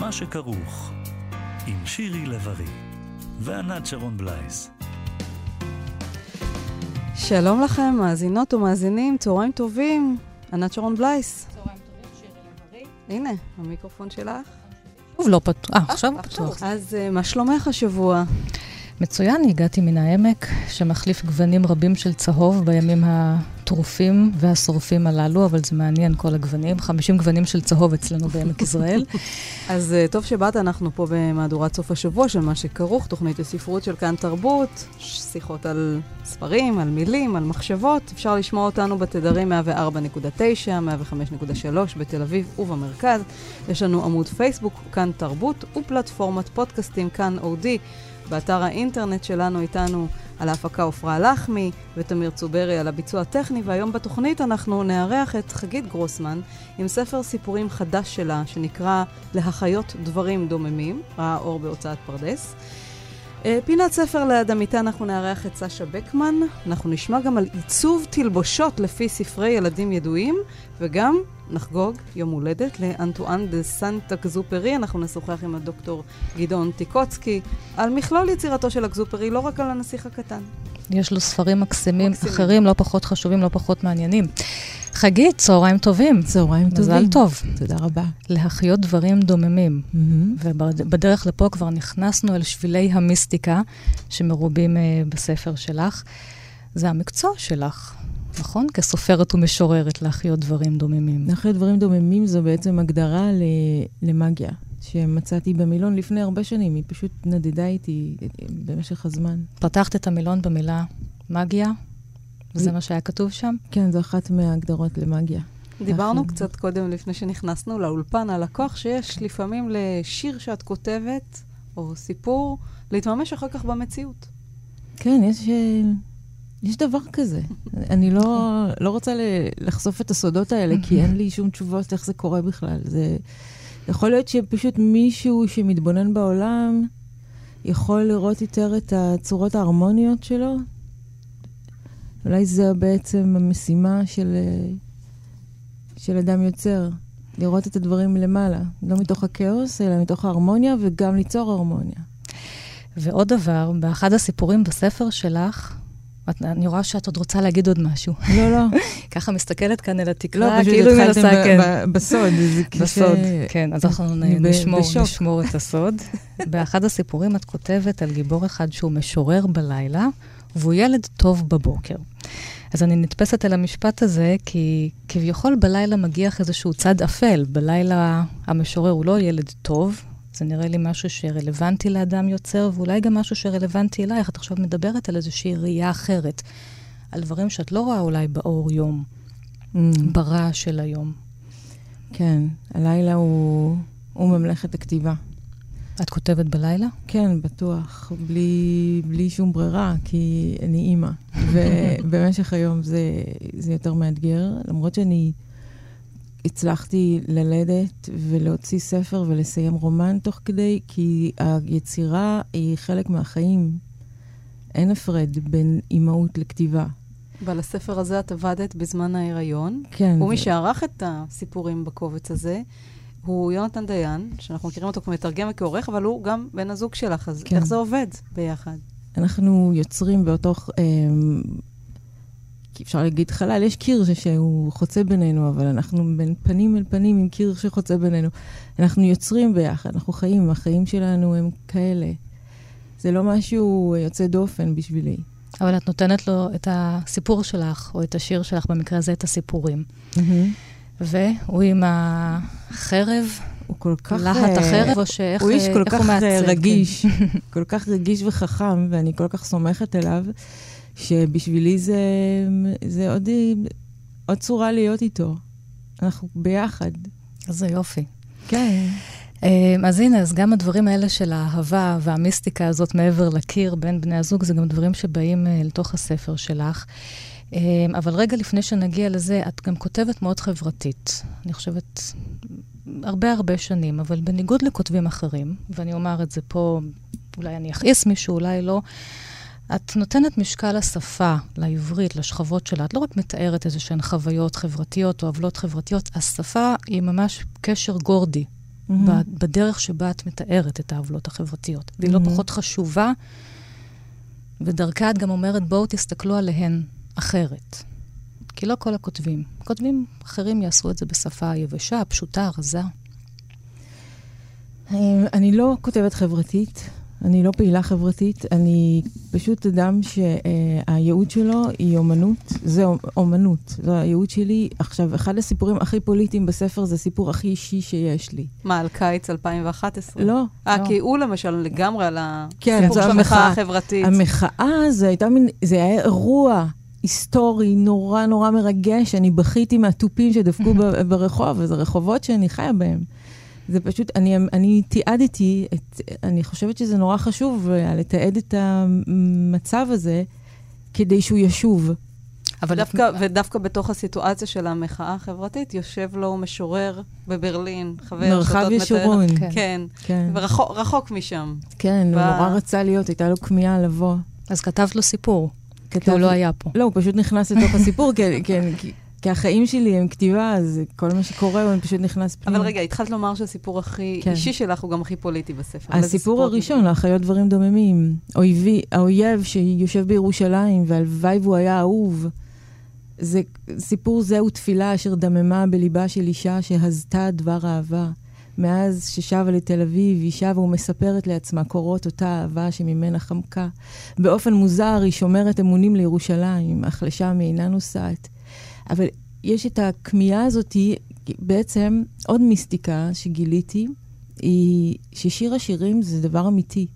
מה שכרוך, עם שירי לב-ארי וענת שרון בלייס. שלום לכם, מאזינות ומאזינים, צהריים טובים. ענת שרון בלייס. צהריים טובים, שירי לב-ארי. הנה, המיקרופון שלך. שוב לא פתוח. אה, עכשיו הוא פתוח. אז אה, מה שלומך השבוע? מצוין, הגעתי מן העמק, שמחליף גוונים רבים של צהוב בימים הטרופים והשורפים הללו, אבל זה מעניין, כל הגוונים. 50 גוונים של צהוב אצלנו בעמק יזרעאל. אז אה, טוב שבאת, אנחנו פה במהדורת סוף השבוע של מה שכרוך, תוכנית הספרות של כאן תרבות, שיחות על ספרים, על מילים, על מחשבות. אפשר לשמוע אותנו בתדרים 104.9, 105.3 בתל אביב ובמרכז. יש לנו עמוד פייסבוק, כאן תרבות, ופלטפורמת פודקאסטים, כאן אודי. באתר האינטרנט שלנו איתנו על ההפקה עפרה לחמי ותמיר צוברי על הביצוע הטכני, והיום בתוכנית אנחנו נארח את חגית גרוסמן עם ספר סיפורים חדש שלה, שנקרא להחיות דברים דוממים, ראה אור בהוצאת פרדס. אה, פינת ספר ליד המיטה אנחנו נארח את סשה בקמן, אנחנו נשמע גם על עיצוב תלבושות לפי ספרי ילדים ידועים, וגם נחגוג יום הולדת לאנטואן דה סנטה גזופרי. אנחנו נשוחח עם הדוקטור גדעון טיקוצקי על מכלול יצירתו של הגזופרי, לא רק על הנסיך הקטן. יש לו ספרים מקסימים, מקסימים. אחרים, לא פחות חשובים, לא פחות מעניינים. חגית, צהריים טובים. צהריים טובים. מזל טוב. תודה רבה. להחיות דברים דוממים. Mm-hmm. ובדרך לפה כבר נכנסנו אל שבילי המיסטיקה שמרובים uh, בספר שלך. זה המקצוע שלך. נכון? כסופרת ומשוררת להחיות דברים דוממים. להחיות דברים דוממים זו בעצם הגדרה למאגיה, שמצאתי במילון לפני הרבה שנים. היא פשוט נדדה איתי במשך הזמן. פתחת את המילון במילה מאגיה? וזה מה שהיה כתוב שם? כן, זו אחת מההגדרות למאגיה. דיברנו קצת קודם, לפני שנכנסנו לאולפן, על הכוח שיש לפעמים לשיר שאת כותבת, או סיפור, להתממש אחר כך במציאות. כן, יש... יש דבר כזה. אני לא, לא רוצה לחשוף את הסודות האלה, כי אין לי שום תשובות איך זה קורה בכלל. זה יכול להיות שפשוט מישהו שמתבונן בעולם יכול לראות יותר את הצורות ההרמוניות שלו. אולי זו בעצם המשימה של, של אדם יוצר, לראות את הדברים מלמעלה. לא מתוך הכאוס, אלא מתוך ההרמוניה, וגם ליצור הרמוניה. ועוד דבר, באחד הסיפורים בספר שלך, אני רואה שאת עוד רוצה להגיד עוד משהו. לא, לא. ככה מסתכלת כאן אל התקרה, לא, כאילו היא מנסה, כן. בסוד. בסוד, כן. אז אנחנו נשמור, נשמור את הסוד. באחד הסיפורים את כותבת על גיבור אחד שהוא משורר בלילה, והוא ילד טוב בבוקר. אז אני נתפסת אל המשפט הזה, כי כביכול בלילה מגיח איזשהו צד אפל. בלילה המשורר הוא לא ילד טוב, זה נראה לי משהו שרלוונטי לאדם יוצר, ואולי גם משהו שרלוונטי אלייך. את עכשיו מדברת על איזושהי ראייה אחרת, על דברים שאת לא רואה אולי באור יום, mm. ברעש של היום. כן, הלילה הוא, הוא ממלכת הכתיבה. את כותבת בלילה? כן, בטוח, בלי, בלי שום ברירה, כי אני אימא. ובמשך היום זה, זה יותר מאתגר, למרות שאני... הצלחתי ללדת ולהוציא ספר ולסיים רומן תוך כדי, כי היצירה היא חלק מהחיים. אין הפרד בין אימהות לכתיבה. ועל הספר הזה את עבדת בזמן ההיריון. כן. ומי שערך את הסיפורים בקובץ הזה, הוא יונתן דיין, שאנחנו מכירים אותו כמתרגם וכעורך, אבל הוא גם בן הזוג שלך, אז כן. איך זה עובד ביחד? אנחנו יוצרים באותו... אה, כי אפשר להגיד חלל, יש קיר שהוא חוצה בינינו, אבל אנחנו בין פנים אל פנים עם קיר שחוצה בינינו. אנחנו יוצרים ביחד, אנחנו חיים, החיים שלנו הם כאלה. זה לא משהו יוצא דופן בשבילי. אבל את נותנת לו את הסיפור שלך, או את השיר שלך, במקרה הזה את הסיפורים. Mm-hmm. והוא עם החרב, הוא כל כך... להט אה, החרב, או שאיך הוא איש כל כך הוא מעצב, רגיש, כן. כל כך רגיש וחכם, ואני כל כך סומכת אליו. שבשבילי זה, זה עוד, עוד צורה להיות איתו. אנחנו ביחד. איזה יופי. כן. אמ, אז הנה, אז גם הדברים האלה של האהבה והמיסטיקה הזאת מעבר לקיר בין בני הזוג, זה גם דברים שבאים אה, לתוך הספר שלך. אמ, אבל רגע לפני שנגיע לזה, את גם כותבת מאוד חברתית. אני חושבת, הרבה הרבה שנים, אבל בניגוד לכותבים אחרים, ואני אומר את זה פה, אולי אני אכעיס מישהו, אולי לא, את נותנת משקל לשפה, לעברית, לשכבות שלה. את לא רק מתארת איזה שהן חוויות חברתיות או עוולות חברתיות, השפה היא ממש קשר גורדי mm-hmm. בדרך שבה את מתארת את העוולות החברתיות. והיא mm-hmm. לא פחות חשובה, ודרכה את גם אומרת, בואו תסתכלו עליהן אחרת. כי לא כל הכותבים. כותבים אחרים יעשו את זה בשפה יבשה, פשוטה, רזה. אני לא כותבת חברתית, אני לא פעילה חברתית, אני פשוט אדם שהייעוד שלו היא אומנות. זה אומנות, זה הייעוד שלי. עכשיו, אחד הסיפורים הכי פוליטיים בספר זה הסיפור הכי אישי שיש לי. מה, על קיץ 2011? לא. אה, לא. כי הוא למשל לגמרי על כן, הסיפור של המחאה החברתית. המחאה זה הייתה מין, זה היה אירוע. היסטורי, נורא נורא מרגש. אני בכיתי מהתופים שדפקו ברחוב, וזה רחובות שאני חיה בהם. זה פשוט, אני, אני תיעדתי, את, אני חושבת שזה נורא חשוב אה, לתעד את המצב הזה כדי שהוא ישוב. אבל דווקא, ודווקא בתוך הסיטואציה של המחאה החברתית, יושב לו משורר בברלין, חבר מרחב ישורון. מתאר, כן. כן. כן. ורחוק משם. כן, ב... הוא נורא רצה להיות, הייתה לו כמיהה לבוא. אז כתבת לו סיפור. כתב... כי הוא לא היה פה. לא, הוא פשוט נכנס לתוך הסיפור, כן, כן, כי החיים שלי הם כתיבה, אז כל מה שקורה, הוא פשוט נכנס פנימה. אבל רגע, התחלת לומר שהסיפור הכי כן. אישי שלך הוא גם הכי פוליטי בספר. הסיפור הראשון, לאחיות דברים דוממים. אויבי, האויב שיושב בירושלים, והלוואי והוא היה אהוב. זה, סיפור זה הוא תפילה אשר דממה בליבה של אישה שהזתה דבר אהבה. מאז ששבה לתל אביב, היא שבה ומספרת לעצמה קורות אותה אהבה שממנה חמקה. באופן מוזר היא שומרת אמונים לירושלים, אך לשם היא אינה נוסעת. אבל יש את הכמיהה הזאת, בעצם עוד מיסטיקה שגיליתי, היא ששיר השירים זה דבר אמיתי.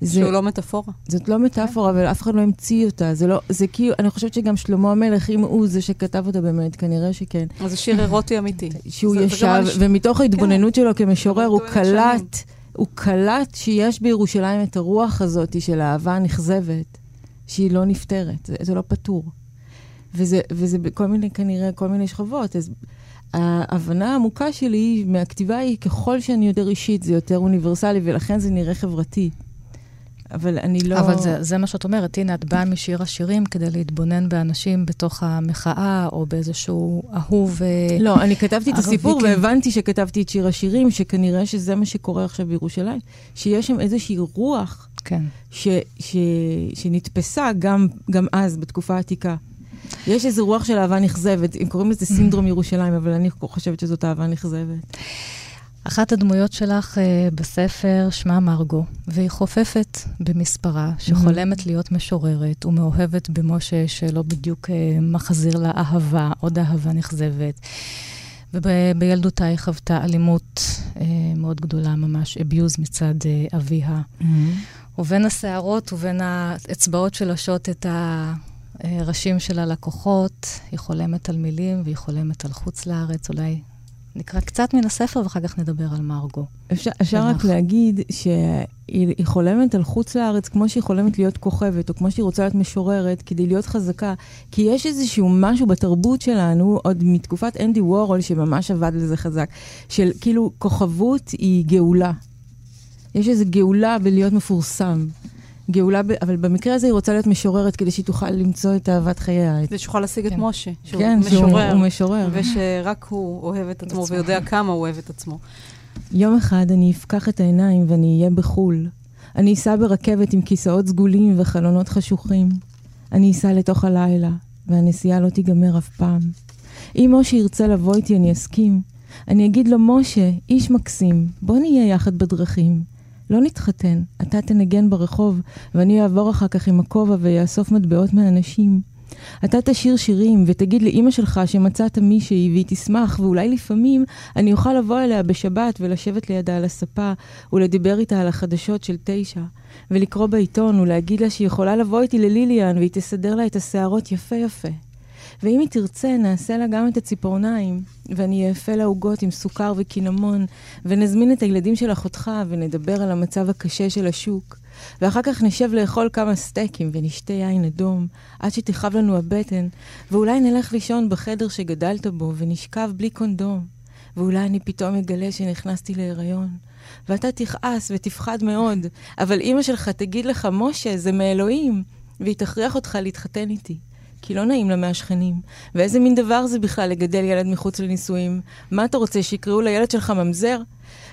זה, שהוא לא מטאפורה. זאת לא מטאפורה, אבל אף אחד לא המציא אותה. זה לא, זה כאילו, אני חושבת שגם שלמה המלך, אם הוא זה שכתב אותה באמת, כנראה שכן. אז זה שיר אירוטי אמיתי. שהוא ישב, ומתוך ההתבוננות כן. שלו כמשורר, הוא קלט, הוא קלט שיש בירושלים את הרוח הזאת של האהבה הנכזבת, שהיא לא נפתרת, זה, זה לא פתור. וזה, וזה בכל מיני, כנראה, כל מיני שכבות. אז ההבנה העמוקה שלי מהכתיבה היא, ככל שאני יותר אישית, זה יותר אוניברסלי, ולכן זה נראה חברתי. אבל אני לא... אבל זה, זה מה שאת אומרת, הנה, את באה משיר השירים כדי להתבונן באנשים בתוך המחאה, או באיזשהו אהוב... אה, לא, אני כתבתי את הסיפור כן. והבנתי שכתבתי את שיר השירים, שכנראה שזה מה שקורה עכשיו בירושלים, שיש שם איזושהי רוח כן. ש, ש, שנתפסה גם, גם אז, בתקופה העתיקה. יש איזו רוח של אהבה נכזבת, אם קוראים לזה סינדרום ירושלים, אבל אני חושבת שזאת אהבה נכזבת. אחת הדמויות שלך uh, בספר שמה מרגו, והיא חופפת במספרה, שחולמת להיות משוררת ומאוהבת במשה שלא בדיוק uh, מחזיר לה אהבה, עוד אהבה נכזבת. ובילדותה היא חוותה אלימות uh, מאוד גדולה, ממש אביוז מצד uh, אביה. Mm-hmm. ובין הסערות ובין האצבעות שלושות את ה... ראשים של הלקוחות, היא חולמת על מילים והיא חולמת על חוץ לארץ, אולי נקרא קצת מן הספר ואחר כך נדבר על מרגו. אפשר, אפשר רק להגיד שהיא חולמת על חוץ לארץ כמו שהיא חולמת להיות כוכבת, או כמו שהיא רוצה להיות משוררת, כדי להיות חזקה. כי יש איזשהו משהו בתרבות שלנו, עוד מתקופת אנדי וורול, שממש עבד לזה חזק, של כאילו כוכבות היא גאולה. יש איזו גאולה בלהיות מפורסם. גאולה, ב... אבל במקרה הזה היא רוצה להיות משוררת כדי שהיא תוכל למצוא את אהבת חייה. כדי שיוכל להשיג כן. את משה, שהוא כן, משורר. שהוא משורר. ושרק הוא אוהב את עצמו ויודע כמה הוא אוהב את עצמו. יום אחד אני אפקח את העיניים ואני אהיה בחו"ל. אני אסע ברכבת עם כיסאות סגולים וחלונות חשוכים. אני אסע לתוך הלילה, והנסיעה לא תיגמר אף פעם. אם משה ירצה לבוא איתי, אני אסכים. אני אגיד לו, משה, איש מקסים, בוא נהיה יחד בדרכים. לא נתחתן, אתה תנגן ברחוב, ואני אעבור אחר כך עם הכובע ואאסוף מטבעות מאנשים. אתה תשיר שירים ותגיד לאימא שלך שמצאת מישהי והיא תשמח, ואולי לפעמים אני אוכל לבוא אליה בשבת ולשבת לידה על הספה ולדבר איתה על החדשות של תשע, ולקרוא בעיתון ולהגיד לה שהיא יכולה לבוא איתי לליליאן והיא תסדר לה את השערות יפה יפה. ואם היא תרצה, נעשה לה גם את הציפורניים, ואני אאפה לה עוגות עם סוכר וקינמון, ונזמין את הילדים של אחותך, ונדבר על המצב הקשה של השוק. ואחר כך נשב לאכול כמה סטייקים ונשתה יין אדום, עד שתכאב לנו הבטן, ואולי נלך לישון בחדר שגדלת בו, ונשכב בלי קונדום. ואולי אני פתאום אגלה שנכנסתי להיריון. ואתה תכעס ותפחד מאוד, אבל אימא שלך תגיד לך, משה, זה מאלוהים, והיא תכריח אותך להתחתן איתי. כי לא נעים לה מהשכנים. ואיזה מין דבר זה בכלל לגדל ילד מחוץ לנישואים? מה אתה רוצה, שיקראו לילד שלך ממזר?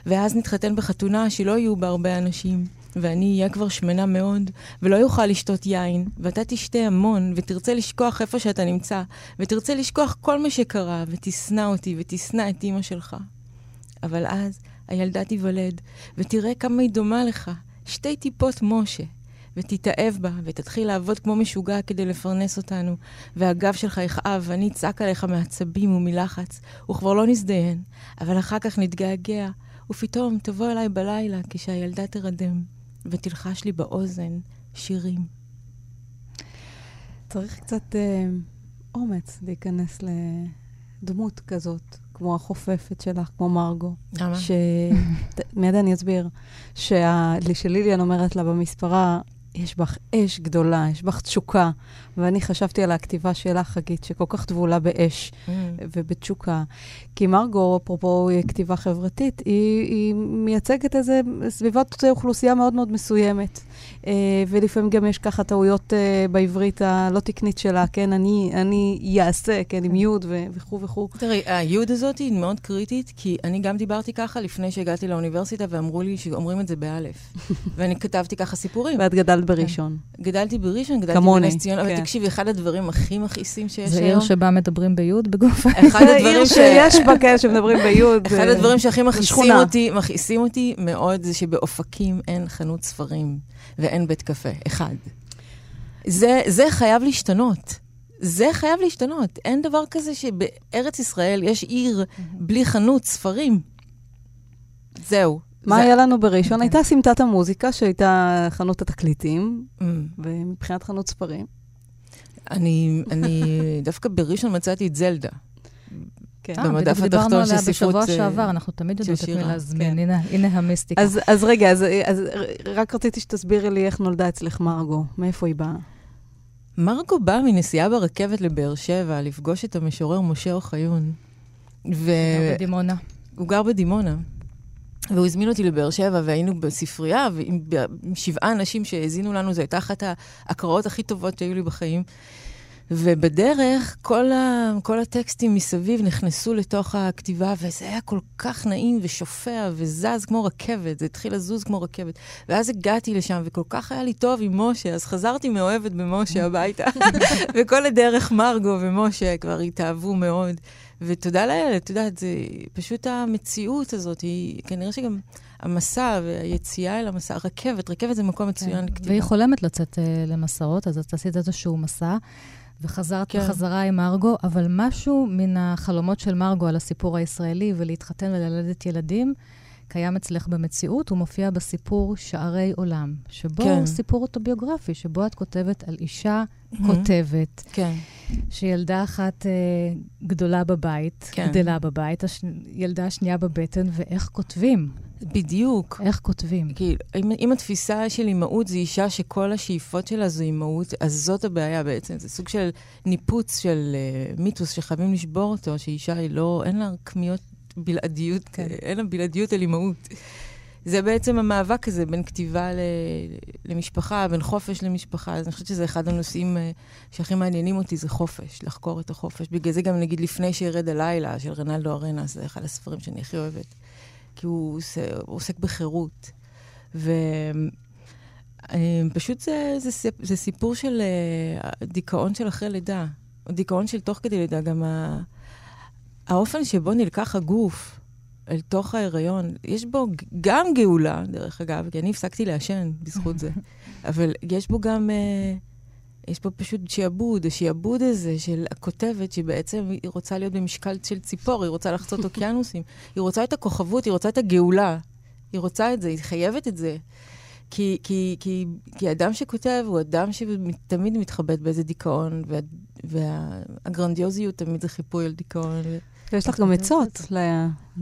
ואז נתחתן בחתונה שלא יהיו בה הרבה אנשים. ואני אהיה כבר שמנה מאוד, ולא יוכל לשתות יין, ואתה תשתה המון, ותרצה לשכוח איפה שאתה נמצא, ותרצה לשכוח כל מה שקרה, ותשנא אותי, ותשנא את אימא שלך. אבל אז הילדה תיוולד, ותראה כמה היא דומה לך, שתי טיפות משה, ותתאהב בה, ותתחיל לעבוד כמו משוגע כדי לפרנס אותנו, והגב שלך יכאב, ואני אצעק עליך מעצבים ומלחץ, וכבר לא נזדיין, אבל אחר כך נתגעגע, ופתאום תבוא אליי בלילה כשהילדה תרדם, ותלחש לי באוזן שירים. צריך קצת אה, אומץ להיכנס לדמות כזאת, כמו החופפת שלך, כמו מרגו. למה? ש... מיד אני אסביר. שה... שליליאן אומרת לה במספרה, יש בך אש גדולה, יש בך תשוקה. ואני חשבתי על הכתיבה שלך, חגית, שכל כך טבולה באש mm. ובתשוקה. כי מרגו, אפרופו כתיבה חברתית, היא, היא מייצגת איזה סביבת אוכלוסייה מאוד מאוד מסוימת. אה, ולפעמים גם יש ככה טעויות אה, בעברית הלא תקנית שלה, כן, אני, אני יעשה, כן, עם יוד וכו' וכו'. תראי, היוד הזאת היא מאוד קריטית, כי אני גם דיברתי ככה לפני שהגעתי לאוניברסיטה, ואמרו לי שאומרים את זה באלף. ואני כתבתי ככה סיפורים. ואת גדלת בראשון. כן. גדלתי בראשון, גדלתי בנס ציון, אבל כן. תקשיבי, אחד הדברים הכי מכעיסים שיש היום... זה עיר שבה מדברים ביוד בגוף אחד הדברים עיר שיש בה כאלה שמדברים ביוד. אחד הדברים שהכי מכעיסים אותי, מכעיסים אותי מאוד, זה שבאופקים אין חנות ספרים ואין בית קפה. אחד. זה, זה חייב להשתנות. זה חייב להשתנות. אין דבר כזה שבארץ ישראל יש עיר בלי חנות ספרים. זהו. מה זה... היה לנו בראשון? הייתה סמטת המוזיקה, שהייתה חנות התקליטים, mm. ומבחינת חנות ספרים. אני, אני דווקא בראשון מצאתי את זלדה. כן. במדף התחתון של ספרות דיברנו עליה בשבוע שעבר, אנחנו תמיד יודעות את מי להזמין. הנה, הנה המיסטיקה. אז, אז רגע, אז, אז רק רציתי שתסבירי לי איך נולדה אצלך מרגו, מאיפה היא באה? מרגו באה מנסיעה ברכבת לבאר שבע, לפגוש את המשורר משה אוחיון. ו... הוא גר בדימונה. הוא גר בדימונה. והוא הזמין אותי לבאר שבע, והיינו בספרייה, ועם שבעה אנשים שהאזינו לנו, זו הייתה אחת ההקראות הכי טובות שהיו לי בחיים. ובדרך, כל, ה, כל הטקסטים מסביב נכנסו לתוך הכתיבה, וזה היה כל כך נעים ושופע וזז כמו רכבת, זה התחיל לזוז כמו רכבת. ואז הגעתי לשם, וכל כך היה לי טוב עם משה, אז חזרתי מאוהבת במשה הביתה. וכל הדרך מרגו ומשה כבר התאהבו מאוד. ותודה לאל, את יודעת, זה פשוט המציאות הזאת, היא כנראה שגם המסע והיציאה אל המסע, רכבת, רכבת זה מקום מצוין כן. לכתיבה. והיא חולמת לצאת uh, למסעות, אז את עשית איזשהו מסע. וחזרת כן. בחזרה עם מרגו, אבל משהו מן החלומות של מרגו על הסיפור הישראלי ולהתחתן וללדת ילדים, קיים אצלך במציאות, הוא מופיע בסיפור שערי עולם, שבו כן. הוא סיפור אוטוביוגרפי, שבו את כותבת על אישה mm-hmm. כותבת, כן. שילדה אחת אה, גדולה בבית, כן. גדלה בבית, הש... ילדה השנייה בבטן, ואיך כותבים. בדיוק. איך כותבים? כי אם, אם התפיסה של אימהות זה אישה שכל השאיפות שלה זו אימהות, אז זאת הבעיה בעצם. זה סוג של ניפוץ של uh, מיתוס שחייבים לשבור אותו, שאישה היא לא, אין לה כמיות בלעדיות, כן. אין לה בלעדיות על אימהות. זה בעצם המאבק הזה בין כתיבה ל, למשפחה, בין חופש למשפחה. אז אני חושבת שזה אחד הנושאים uh, שהכי מעניינים אותי, זה חופש, לחקור את החופש. בגלל זה גם נגיד לפני שירד הלילה של רנלדו ארנה, זה אחד הספרים שאני הכי אוהבת. כי הוא, עושה, עוסק בחירות. ופשוט זה, זה, זה סיפור של uh, דיכאון של אחרי לידה, דיכאון של תוך כדי לידה, גם ה, האופן שבו נלקח הגוף אל תוך ההיריון, יש בו גם גאולה, דרך אגב, כי אני הפסקתי לעשן בזכות זה, אבל יש בו גם... Uh, יש פה פשוט שיעבוד, השיעבוד הזה של הכותבת, שבעצם היא רוצה להיות במשקל של ציפור, היא רוצה לחצות אוקיינוסים, היא רוצה את הכוכבות, היא רוצה את הגאולה. היא רוצה את זה, היא חייבת את זה. כי, כי, כי, כי אדם שכותב הוא אדם שתמיד מתחבט באיזה דיכאון, וה, והגרנדיוזיות תמיד זה חיפוי על דיכאון. ויש לך גם עצות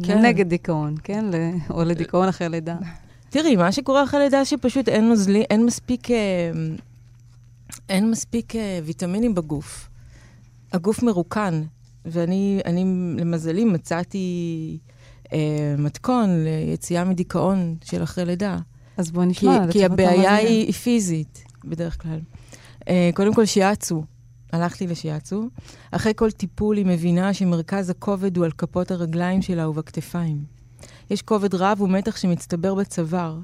כן. נגד דיכאון, כן? או לדיכאון אחרי לידה. תראי, מה שקורה אחרי לידה שפשוט אין נוזלי, אין מספיק... אה, אין מספיק uh, ויטמינים בגוף. הגוף מרוקן, ואני, אני, למזלי, מצאתי uh, מתכון ליציאה מדיכאון של אחרי לידה. אז בואי נשמע. כי, כי הבעיה היא, היא פיזית, בדרך כלל. Uh, קודם כל, שיאצו. הלכתי לשיאצו. אחרי כל טיפול היא מבינה שמרכז הכובד הוא על כפות הרגליים שלה ובכתפיים. יש כובד רב ומתח שמצטבר בצוואר.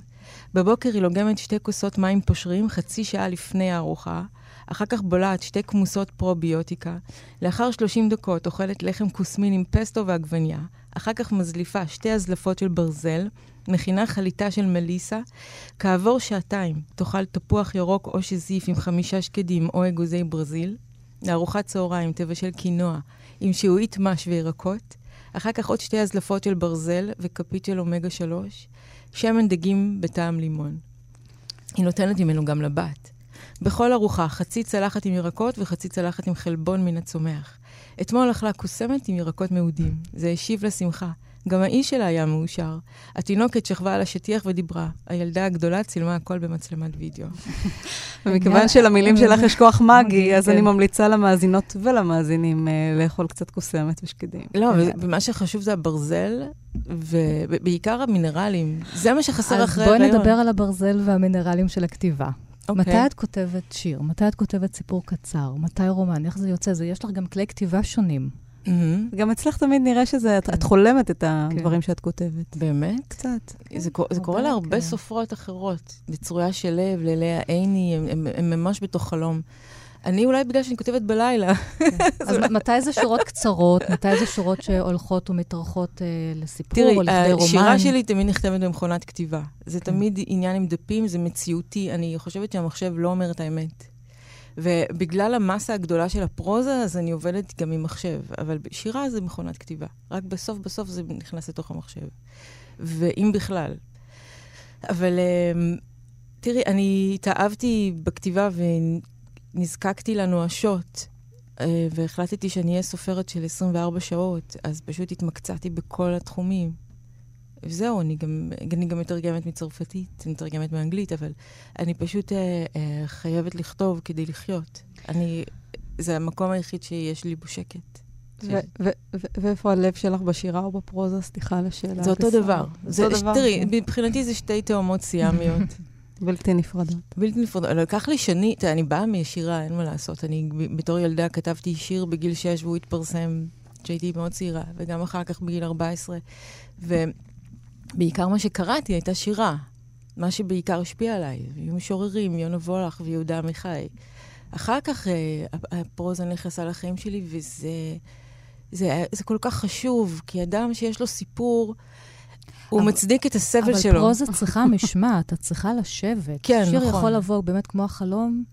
בבוקר היא לוגמת שתי כוסות מים פושרים חצי שעה לפני הארוחה, אחר כך בולעת שתי כמוסות פרוביוטיקה, לאחר 30 דקות אוכלת לחם כוסמין עם פסטו ועגבניה, אחר כך מזליפה שתי הזלפות של ברזל, מכינה חליטה של מליסה, כעבור שעתיים תאכל תפוח ירוק או שזיף עם חמישה שקדים או אגוזי ברזיל, לארוחת צהריים תבשל קינוע עם שיעועית מש וירקות, אחר כך עוד שתי הזלפות של ברזל וכפית של אומגה 3, שמן דגים בטעם לימון. היא נותנת ממנו גם לבת. בכל ארוחה, חצי צלחת עם ירקות וחצי צלחת עם חלבון מן הצומח. אתמול אכלה קוסמת עם ירקות מעודים. זה השיב לשמחה. גם האיש שלה היה מאושר. התינוקת שכבה על השטיח ודיברה. הילדה הגדולה צילמה הכל במצלמת וידאו. ומכיוון שלמילים שלך יש כוח מגי, אז אני כן. ממליצה למאזינות ולמאזינים אה, לאכול קצת קוסמת ושקדים. לא, ומה שחשוב זה הברזל, ובעיקר המינרלים. זה מה שחסר אחרי הריון. אז בואי נדבר על הברזל והמינרלים של הכתיבה. Okay. אוקיי. מתי את כותבת שיר? מתי את כותבת סיפור קצר? מתי רומן? איך זה יוצא? זה, יש לך גם כלי כתיבה שונים. Mm-hmm. גם אצלך תמיד נראה שזה, את, את חולמת את הדברים כן. שאת כותבת. באמת? קצת. זה, זה קורה להרבה כן. סופרות אחרות. לצרויה של לב, ללאה עיני, הם, הם, הם ממש בתוך חלום. אני אולי בגלל שאני כותבת בלילה. כן. אז מתי זה שורות קצרות? מתי זה שורות שהולכות ומתארכות אה, לסיפור או לכדי רומן? תראי, השירה שלי תמיד נכתבת במכונת כתיבה. זה כן. תמיד עניין עם דפים, זה מציאותי. אני חושבת שהמחשב לא אומר את האמת. ובגלל המסה הגדולה של הפרוזה, אז אני עובדת גם עם מחשב. אבל שירה זה מכונת כתיבה. רק בסוף בסוף זה נכנס לתוך המחשב. ואם בכלל. אבל אמ, תראי, אני התאהבתי בכתיבה ונזקקתי לנואשות. אה, והחלטתי שאני אהיה סופרת של 24 שעות, אז פשוט התמקצעתי בכל התחומים. וזהו, אני גם, אני גם מתרגמת מצרפתית, אני מתרגמת מאנגלית, אבל אני פשוט אה, אה, חייבת לכתוב כדי לחיות. אני, זה המקום היחיד שיש לי בו שקט. ואיפה הלב שלך בשירה או בפרוזה? סליחה על השאלה. זה אותו דבר. זה אותו דבר. תראי. מבחינתי זה שתי תאומות סיאמיות. בלתי נפרדות. בלתי נפרדות. לקח לי שני, תראה, אני באה משירה, אין מה לעשות. אני בתור ילדה כתבתי שיר בגיל 6 והוא התפרסם כשהייתי מאוד צעירה, וגם אחר כך בגיל 14. בעיקר מה שקראתי הייתה שירה. מה שבעיקר השפיע עליי. היו משוררים, יונה וולך ויהודה עמיחי. אחר כך אה, הפרוזה נכנסה לחיים שלי, וזה זה, זה כל כך חשוב, כי אדם שיש לו סיפור, הוא אבל, מצדיק את הסבל אבל שלו. אבל פרוזה צריכה משמעת, את צריכה לשבת. כן, שיר נכון. שיר יכול לבוא באמת כמו החלום.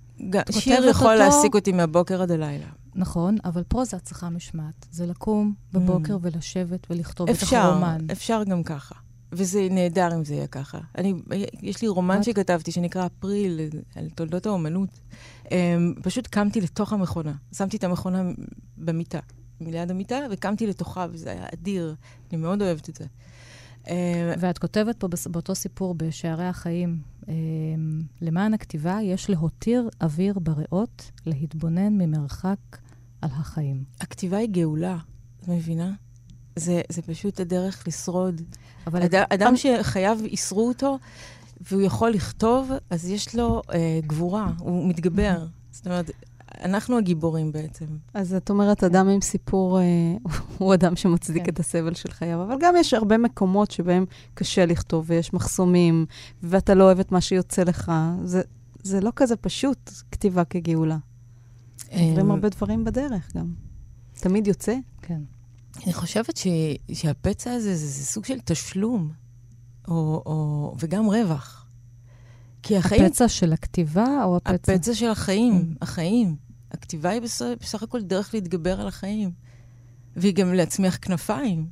שיר יכול אותו... להעסיק אותי מהבוקר עד הלילה. נכון, אבל פרוזה צריכה משמעת. זה לקום בבוקר mm. ולשבת ולכתוב אפשר, את הרומן. אפשר, אפשר גם ככה. וזה נהדר אם זה יהיה ככה. אני, יש לי רומן שכתבתי שנקרא אפריל, על תולדות האומנות. Um, פשוט קמתי לתוך המכונה. שמתי את המכונה במיטה, מליד המיטה, וקמתי לתוכה, וזה היה אדיר. אני מאוד אוהבת את זה. Um, ואת כותבת פה באותו סיפור, בשערי החיים, um, למען הכתיבה יש להותיר אוויר בריאות, להתבונן ממרחק על החיים. הכתיבה היא גאולה, את מבינה? זה, זה פשוט הדרך לשרוד. אבל אד, אדם שחייו איסרו אותו, והוא יכול לכתוב, אז יש לו אה, גבורה, הוא מתגבר. זאת אומרת, אנחנו הגיבורים בעצם. אז את אומרת, אדם עם סיפור אה, הוא אדם שמצדיק כן. את הסבל של חייו, אבל גם יש הרבה מקומות שבהם קשה לכתוב, ויש מחסומים, ואתה לא אוהב את מה שיוצא לך. זה, זה לא כזה פשוט, כתיבה כגאולה. עוברים אמ, הרבה דברים בדרך גם. תמיד יוצא? כן. אני חושבת ש, שהפצע הזה זה, זה סוג של תשלום, או, או, וגם רווח. כי החיים... הפצע של הכתיבה או הפצע? הפצע של החיים, החיים. הכתיבה היא בסך, בסך הכל דרך להתגבר על החיים, והיא גם להצמיח כנפיים.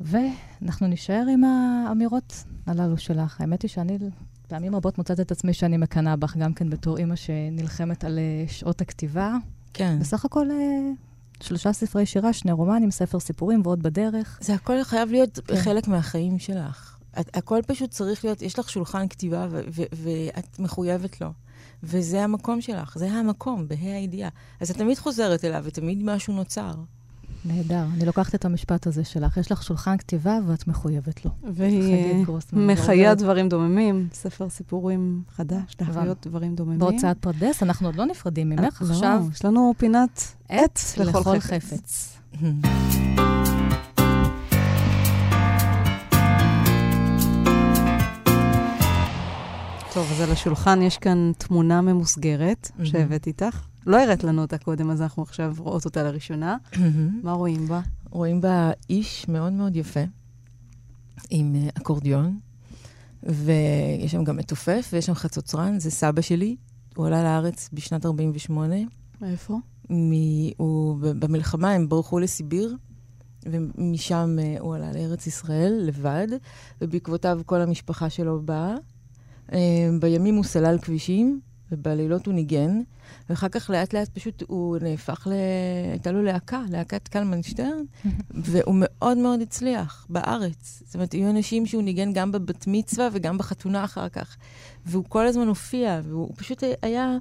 ואנחנו נישאר עם האמירות הללו שלך. האמת היא שאני פעמים רבות מוצאת את עצמי שאני מקנאה בך, גם כן בתור אימא שנלחמת על אה, שעות הכתיבה. כן. בסך הכל אה, שלושה ספרי שירה, שני רומנים, ספר סיפורים ועוד בדרך. זה הכל חייב להיות כן. חלק מהחיים שלך. את, הכל פשוט צריך להיות, יש לך שולחן כתיבה ואת מחויבת לו. וזה המקום שלך, זה המקום, בה"א הידיעה. אז את תמיד חוזרת אליו ותמיד משהו נוצר. נהדר. אני לוקחת את המשפט הזה שלך. יש לך שולחן כתיבה ואת מחויבת לו. והיא מחיה דברים דוממים, ספר סיפורים חדש, להחיות דברים דוממים. בהוצאת פרדס, אנחנו עוד לא נפרדים ממך. לא, עכשיו... יש לנו פינת עט לכל חפץ. טוב, אז על השולחן יש כאן תמונה ממוסגרת שהבאת איתך. לא הראת לנו אותה קודם, אז אנחנו עכשיו רואות אותה לראשונה. מה רואים בה? רואים בה איש מאוד מאוד יפה, עם אה, אקורדיון, ויש שם גם מתופף, ויש שם חצוצרן, זה סבא שלי. הוא עלה לארץ בשנת 48'. איפה? מ... הוא... במלחמה הם ברחו לסיביר, ומשם אה, הוא עלה לארץ ישראל לבד, ובעקבותיו כל המשפחה שלו באה. אה, בימים הוא סלל כבישים, ובלילות הוא ניגן, ואחר כך לאט לאט פשוט הוא נהפך ל... הייתה לו להקה, להקת קלמן שטרן, והוא מאוד מאוד הצליח בארץ. זאת אומרת, היו אנשים שהוא ניגן גם בבת מצווה וגם בחתונה אחר כך. והוא כל הזמן הופיע, והוא פשוט היה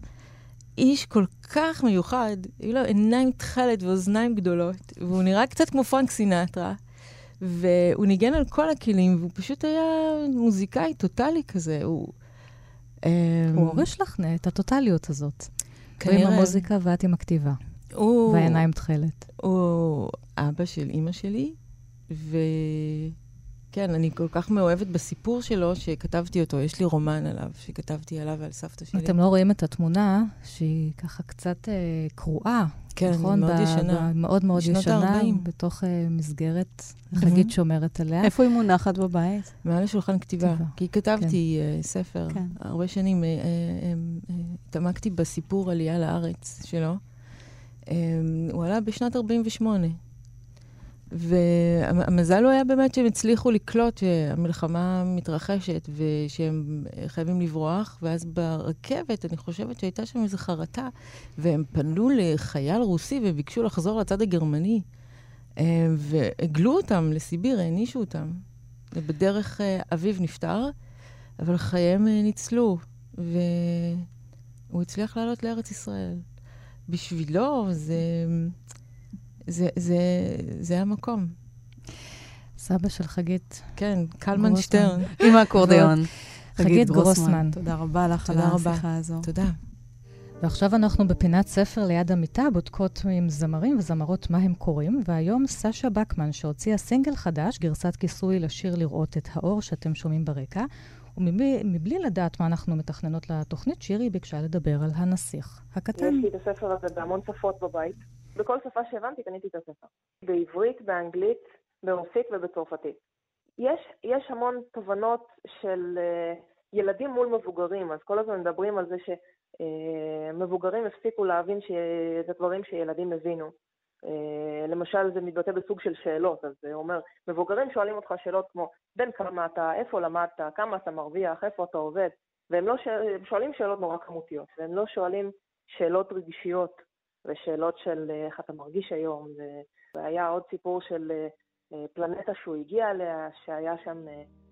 איש כל כך מיוחד. היו לו עיניים תכלת ואוזניים גדולות, והוא נראה קצת כמו פרנק סינטרה. והוא ניגן על כל הכלים, והוא פשוט היה מוזיקאי טוטאלי כזה. הוא... אמ, הוא הוריש לך את הטוטליות הזאת. כנראה. הוא עם המוזיקה ואת עם הכתיבה. הוא... והעיניים תכלת. הוא אבא של אימא שלי, ו... כן, אני כל כך מאוהבת בסיפור שלו, שכתבתי אותו. יש לי רומן עליו, שכתבתי עליו ועל סבתא שלי. אתם לא רואים את התמונה, שהיא ככה קצת אה, קרועה. כן, נכון? מאוד ישנה. מאוד מאוד ישנה, בתוך uh, מסגרת, איך נגיד, שומרת עליה. איפה היא מונחת בבית? מעל השולחן כתיבה. כי כתבתי כן. uh, ספר. כן. הרבה שנים התעמקתי uh, uh, uh, בסיפור עלייה לארץ שלו. Um, הוא עלה בשנת 48'. והמזל הוא היה באמת שהם הצליחו לקלוט שהמלחמה מתרחשת ושהם חייבים לברוח, ואז ברכבת, אני חושבת שהייתה שם איזו חרטה, והם פנו לחייל רוסי וביקשו לחזור לצד הגרמני, אה, והגלו אותם לסיביר, הענישו אותם. ובדרך אה, אביו נפטר, אבל חייהם אה, ניצלו, והוא הצליח לעלות לארץ ישראל. בשבילו זה... זה, זה, זה המקום. סבא של חגית. כן, קלמן שטרן. עם האקורדיון. חגית גרוסמן. תודה רבה לך על השיחה הזו. תודה. ועכשיו אנחנו בפינת ספר ליד המיטה, בודקות עם זמרים וזמרות מה הם קוראים, והיום סשה בקמן, שהוציאה סינגל חדש, גרסת כיסוי לשיר לראות את האור שאתם שומעים ברקע, ומבלי לדעת מה אנחנו מתכננות לתוכנית, שירי ביקשה לדבר על הנסיך הקטן. יש לי את הספר הזה בהמון שפות בבית. בכל שפה שהבנתי קניתי את הספר. בעברית, באנגלית, ברוסית ובצרפתית. יש, יש המון תובנות של uh, ילדים מול מבוגרים, אז כל הזמן מדברים על זה שמבוגרים uh, הפסיקו להבין את הדברים שילדים הבינו. Uh, למשל, זה מתבטא בסוג של שאלות, אז זה אומר, מבוגרים שואלים אותך שאלות כמו, בן כמה אתה, איפה למדת, כמה אתה מרוויח, איפה אתה עובד, והם לא שואל, שואלים שאלות נורא כמותיות, והם לא שואלים שאלות רגשיות ושאלות של אה, איך אתה מרגיש היום. והיה עוד סיפור של אה, אה, פלנטה שהוא הגיע אליה, שהיה שם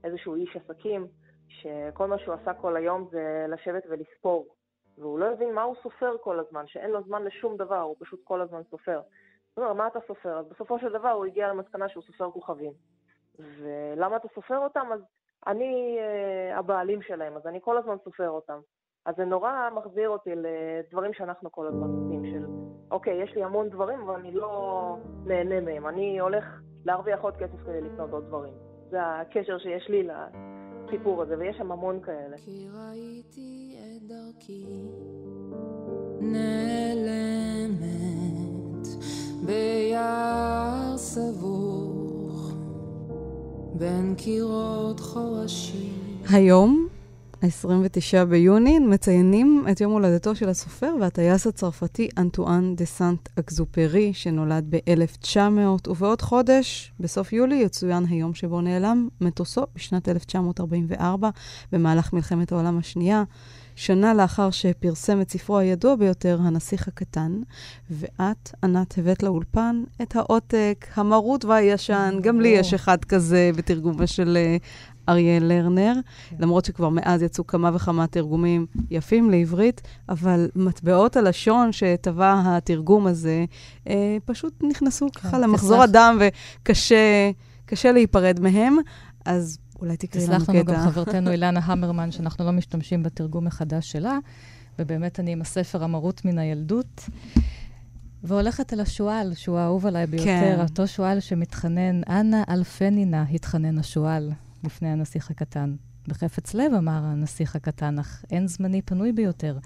איזשהו איש עסקים, שכל מה שהוא עשה כל היום זה לשבת ולספור. והוא לא הבין מה הוא סופר כל הזמן, שאין לו זמן לשום דבר, הוא פשוט כל הזמן סופר. הוא אומר, מה אתה סופר? אז בסופו של דבר הוא הגיע למסקנה שהוא סופר כוכבים. ולמה אתה סופר אותם? אז אני הבעלים שלהם, אז אני כל הזמן סופר אותם. אז זה נורא מחזיר אותי לדברים שאנחנו כל הזמן עושים, של אוקיי, יש לי המון דברים, אבל אני לא נהנה מהם. אני הולך להרוויח עוד כסף כדי לקנות עוד דברים. זה הקשר שיש לי לסיפור הזה, ויש שם המון כאלה. כי ראיתי את דרכי נעלמת ביער סבוך בין קירות חורשים. היום 29 ביוני, מציינים את יום הולדתו של הסופר והטייס הצרפתי אנטואן דה סנט אקזופרי, שנולד ב-1900, ובעוד חודש, בסוף יולי, יצוין היום שבו נעלם מטוסו בשנת 1944, במהלך מלחמת העולם השנייה. שנה לאחר שפרסם את ספרו הידוע ביותר, הנסיך הקטן, ואת, ענת, הבאת לאולפן את העותק המרוט והישן, גם לי יש אחד כזה בתרגומה של אריה לרנר, כן. למרות שכבר מאז יצאו כמה וכמה תרגומים יפים לעברית, אבל מטבעות הלשון שטבע התרגום הזה, אה, פשוט נכנסו כן, ככה למחזור הדם, וקשה להיפרד מהם. אז אולי תקראי לנו קטע. תסלח לנו גם חברתנו אילנה המרמן, שאנחנו לא משתמשים בתרגום מחדש שלה, ובאמת אני עם הספר המרוט מן הילדות. והולכת אל השועל, שהוא האהוב עליי ביותר, כן. אותו שועל שמתחנן, אנא אלפנינה, התחנן השועל לפני הנסיך הקטן. בחפץ לב אמר הנסיך הקטן, אך אין זמני פנוי ביותר.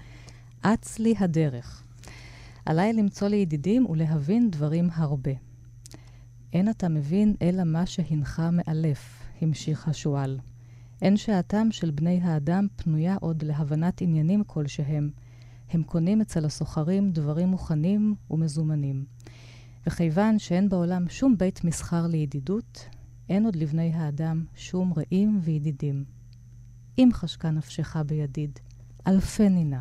אץ לי הדרך. עליי למצוא לי ולהבין דברים הרבה. אין אתה מבין אלא מה שהנך מאלף, המשיך השועל. אין שעתם של בני האדם פנויה עוד להבנת עניינים כלשהם. הם קונים אצל הסוחרים דברים מוכנים ומזומנים. וכיוון שאין בעולם שום בית מסחר לידידות, אין עוד לבני האדם שום רעים וידידים. אם חשקה נפשך בידיד, אלפני נא,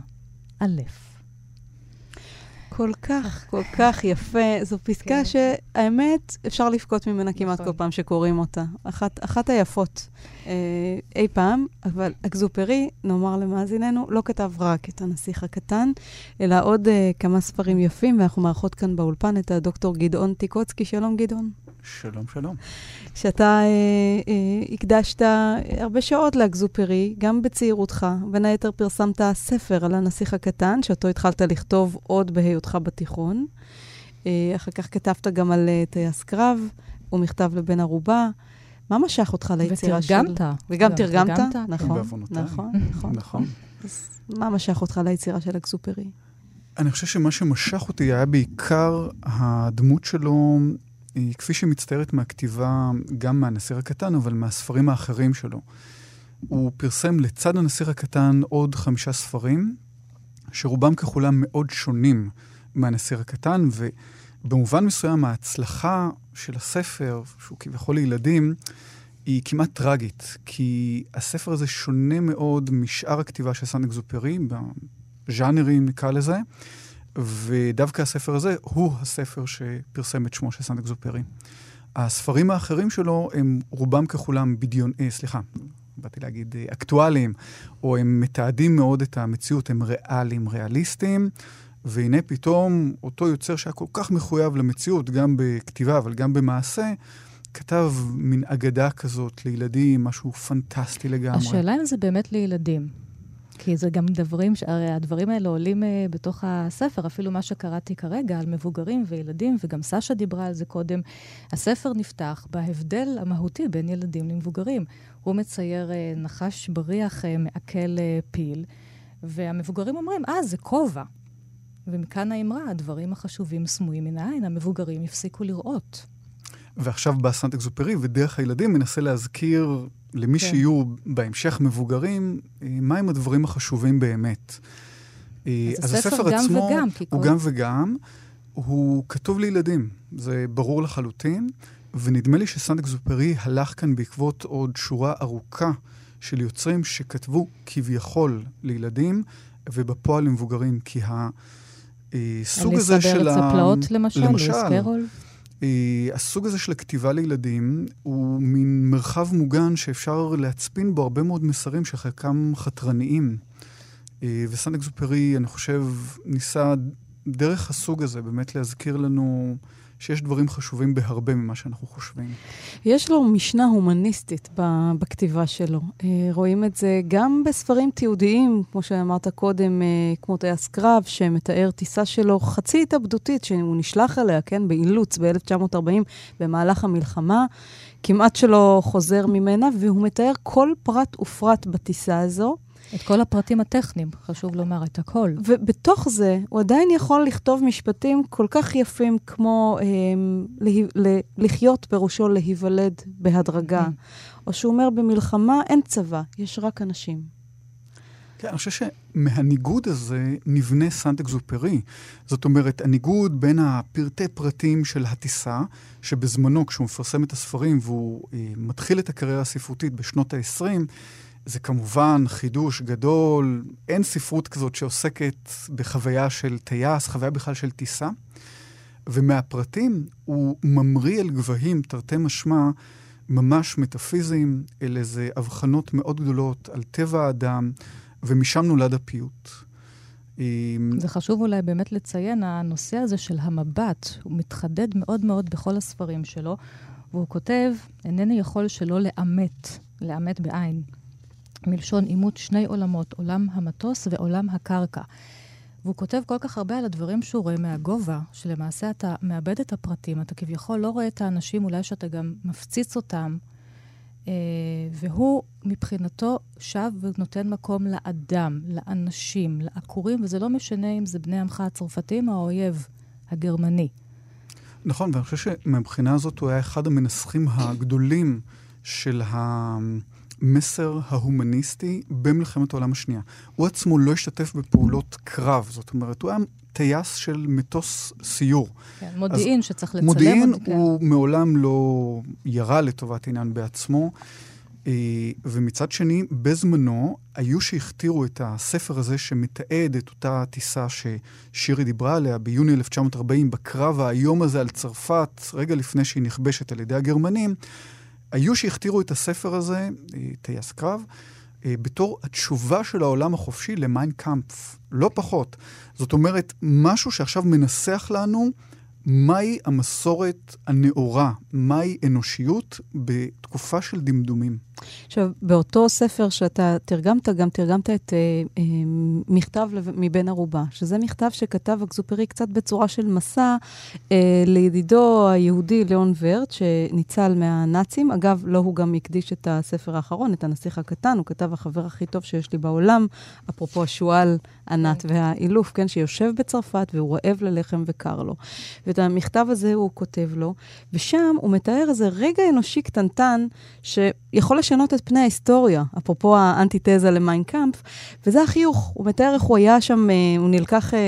אלף. כל כך, כל כך יפה. זו פסקה כן. שהאמת, אפשר לבכות ממנה כמעט נכון. כל פעם שקוראים אותה. אחת, אחת היפות אה, אי פעם, אבל אקזופרי, נאמר למאזיננו, לא כתב רק את הנסיך הקטן, אלא עוד אה, כמה ספרים יפים, ואנחנו מארחות כאן באולפן את הדוקטור גדעון טיקוצקי. שלום, גדעון. שלום, שלום. שאתה אה, אה, הקדשת הרבה שעות לאקזופרי, גם בצעירותך. בין היתר פרסמת ספר על הנסיך הקטן, שאותו התחלת לכתוב עוד בהיותך בתיכון. אה, אחר כך כתבת גם על אה, טייס קרב, ומכתב לבן ערובה. מה משך אותך ליצירה של... ותרגמת. וגם תרגמת? כן. נכון, נכון, נכון. נכון. אז מה משך אותך ליצירה של אקסופרי? אני חושב שמה שמשך אותי היה בעיקר הדמות שלו היא כפי שמצטיירת מהכתיבה, גם מהנסיר הקטן, אבל מהספרים האחרים שלו. הוא פרסם לצד הנסיר הקטן עוד חמישה ספרים, שרובם ככולם מאוד שונים מהנסיר הקטן, ובמובן מסוים ההצלחה של הספר, שהוא כביכול לילדים, היא כמעט טרגית, כי הספר הזה שונה מאוד משאר הכתיבה של סן אקזופרי, בז'אנרים נקרא לזה. ודווקא הספר הזה הוא הספר שפרסם את שמו של סנט אקזופרי. הספרים האחרים שלו הם רובם ככולם בדיון, אה, סליחה, באתי להגיד אה, אקטואליים, או הם מתעדים מאוד את המציאות, הם ריאליים, ריאליסטיים, והנה פתאום אותו יוצר שהיה כל כך מחויב למציאות, גם בכתיבה אבל גם במעשה, כתב מין אגדה כזאת לילדים, משהו פנטסטי לגמרי. השאלה אם זה באמת לילדים. כי זה גם דברים, הרי הדברים האלה עולים uh, בתוך הספר, אפילו מה שקראתי כרגע על מבוגרים וילדים, וגם סשה דיברה על זה קודם. הספר נפתח בהבדל המהותי בין ילדים למבוגרים. הוא מצייר uh, נחש בריח uh, מעכל uh, פיל, והמבוגרים אומרים, אה, זה כובע. ומכאן האמרה, הדברים החשובים סמויים מן העין, המבוגרים הפסיקו לראות. ועכשיו בא סנט אקזופרי, ודרך הילדים מנסה להזכיר למי כן. שיהיו בהמשך מבוגרים, אה, מהם הדברים החשובים באמת. אה, אז, אז הספר גם עצמו וגם, הוא כל... גם וגם, הוא כתוב לילדים, זה ברור לחלוטין, ונדמה לי שסנט אקזופרי הלך כאן בעקבות עוד שורה ארוכה של יוצרים שכתבו כביכול לילדים, ובפועל למבוגרים, כי הסוג אה, הזה של ה... אליסה בארץ הפלאות למשל, למשל לואיס קרול. Uh, הסוג הזה של הכתיבה לילדים הוא מין מרחב מוגן שאפשר להצפין בו הרבה מאוד מסרים שחלקם חתרניים. Uh, וסן אקזופרי, אני חושב, ניסה דרך הסוג הזה באמת להזכיר לנו שיש דברים חשובים בהרבה ממה שאנחנו חושבים. יש לו משנה הומניסטית בכתיבה שלו. אה, רואים את זה גם בספרים תיעודיים, כמו שאמרת קודם, אה, כמו טייס קרב, שמתאר טיסה שלו חצי התאבדותית, שהוא נשלח אליה, כן, באילוץ ב-1940, במהלך המלחמה. כמעט שלא חוזר ממנה, והוא מתאר כל פרט ופרט בטיסה הזו. את כל הפרטים הטכניים, חשוב לומר, את הכל. ובתוך זה, הוא עדיין יכול לכתוב משפטים כל כך יפים כמו אה, לה, לה, לחיות פירושו להיוולד בהדרגה, mm-hmm. או שהוא אומר, במלחמה אין צבא, יש רק אנשים. כן, אני חושב שמהניגוד הזה נבנה סנט אקזופרי. זאת אומרת, הניגוד בין הפרטי פרטים של הטיסה, שבזמנו, כשהוא מפרסם את הספרים והוא אה, מתחיל את הקריירה הספרותית בשנות ה-20, זה כמובן חידוש גדול, אין ספרות כזאת שעוסקת בחוויה של טייס, חוויה בכלל של טיסה. ומהפרטים הוא ממריא אל גבהים, תרתי משמע, ממש מטאפיזיים, אלה זה אבחנות מאוד גדולות על טבע האדם, ומשם נולד הפיוט. זה חשוב אולי באמת לציין, הנושא הזה של המבט, הוא מתחדד מאוד מאוד בכל הספרים שלו, והוא כותב, אינני יכול שלא לאמת, לאמת בעין. מלשון אימות שני עולמות, עולם המטוס ועולם הקרקע. והוא כותב כל כך הרבה על הדברים שהוא רואה מהגובה, שלמעשה אתה מאבד את הפרטים, אתה כביכול לא רואה את האנשים, אולי שאתה גם מפציץ אותם, אה, והוא מבחינתו שב ונותן מקום לאדם, לאנשים, לעקורים, וזה לא משנה אם זה בני עמך הצרפתים או האויב הגרמני. נכון, ואני חושב שמבחינה הזאת הוא היה אחד המנסחים הגדולים של ה... המסר ההומניסטי במלחמת העולם השנייה. הוא עצמו לא השתתף בפעולות קרב, זאת אומרת, הוא היה טייס של מטוס סיור. כן, מודיעין שצריך לצלם. מודיעין עוד, כן. הוא מעולם לא ירה לטובת עניין בעצמו. אה, ומצד שני, בזמנו, היו שהכתירו את הספר הזה שמתעד את אותה טיסה ששירי דיברה עליה ביוני 1940, בקרב האיום הזה על צרפת, רגע לפני שהיא נכבשת על ידי הגרמנים. היו שהכתירו את הספר הזה, אה, טייס קרב, אה, בתור התשובה של העולם החופשי למיין קאמפף, לא פחות. זאת אומרת, משהו שעכשיו מנסח לנו מהי המסורת הנאורה, מהי אנושיות בתקופה של דמדומים. עכשיו, באותו ספר שאתה תרגמת, גם תרגמת את אה, אה, מכתב מבין ערובה, שזה מכתב שכתב אקזופרי קצת בצורה של מסע אה, לידידו היהודי ליאון ורט, שניצל מהנאצים. אגב, לא הוא גם הקדיש את הספר האחרון, את הנסיך הקטן, הוא כתב החבר הכי טוב שיש לי בעולם, אפרופו השועל, ענת כן. והאילוף, כן, שיושב בצרפת והוא רעב ללחם וקר לו. ואת המכתב הזה הוא כותב לו, ושם הוא מתאר איזה רגע אנושי קטנטן שיכול לשנות את פני ההיסטוריה, אפרופו האנטיתזה למיינקאמפ, וזה החיוך. הוא מתאר איך הוא היה שם, אה, הוא נלקח אה,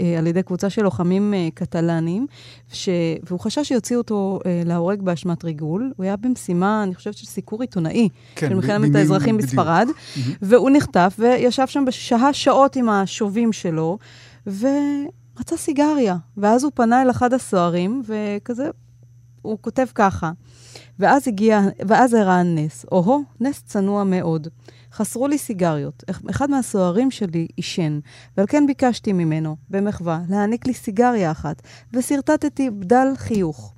אה, על ידי קבוצה של לוחמים קטלנים, ש... והוא חשש שיוציאו אותו להורג באשמת ריגול. הוא היה במשימה, אני חושבת, של סיקור עיתונאי, כן, של מלחמת האזרחים בספרד, mm-hmm. והוא נחטף וישב שם בשעה שעות עם השובים שלו, ורצה סיגריה. ואז הוא פנה אל אחד הסוהרים, וכזה, הוא כותב ככה. ואז הגיע, ואז הראה נס. או-הו, נס צנוע מאוד. חסרו לי סיגריות. אחד מהסוהרים שלי עישן, ועל כן ביקשתי ממנו, במחווה, להעניק לי סיגריה אחת, ושרטטתי בדל חיוך.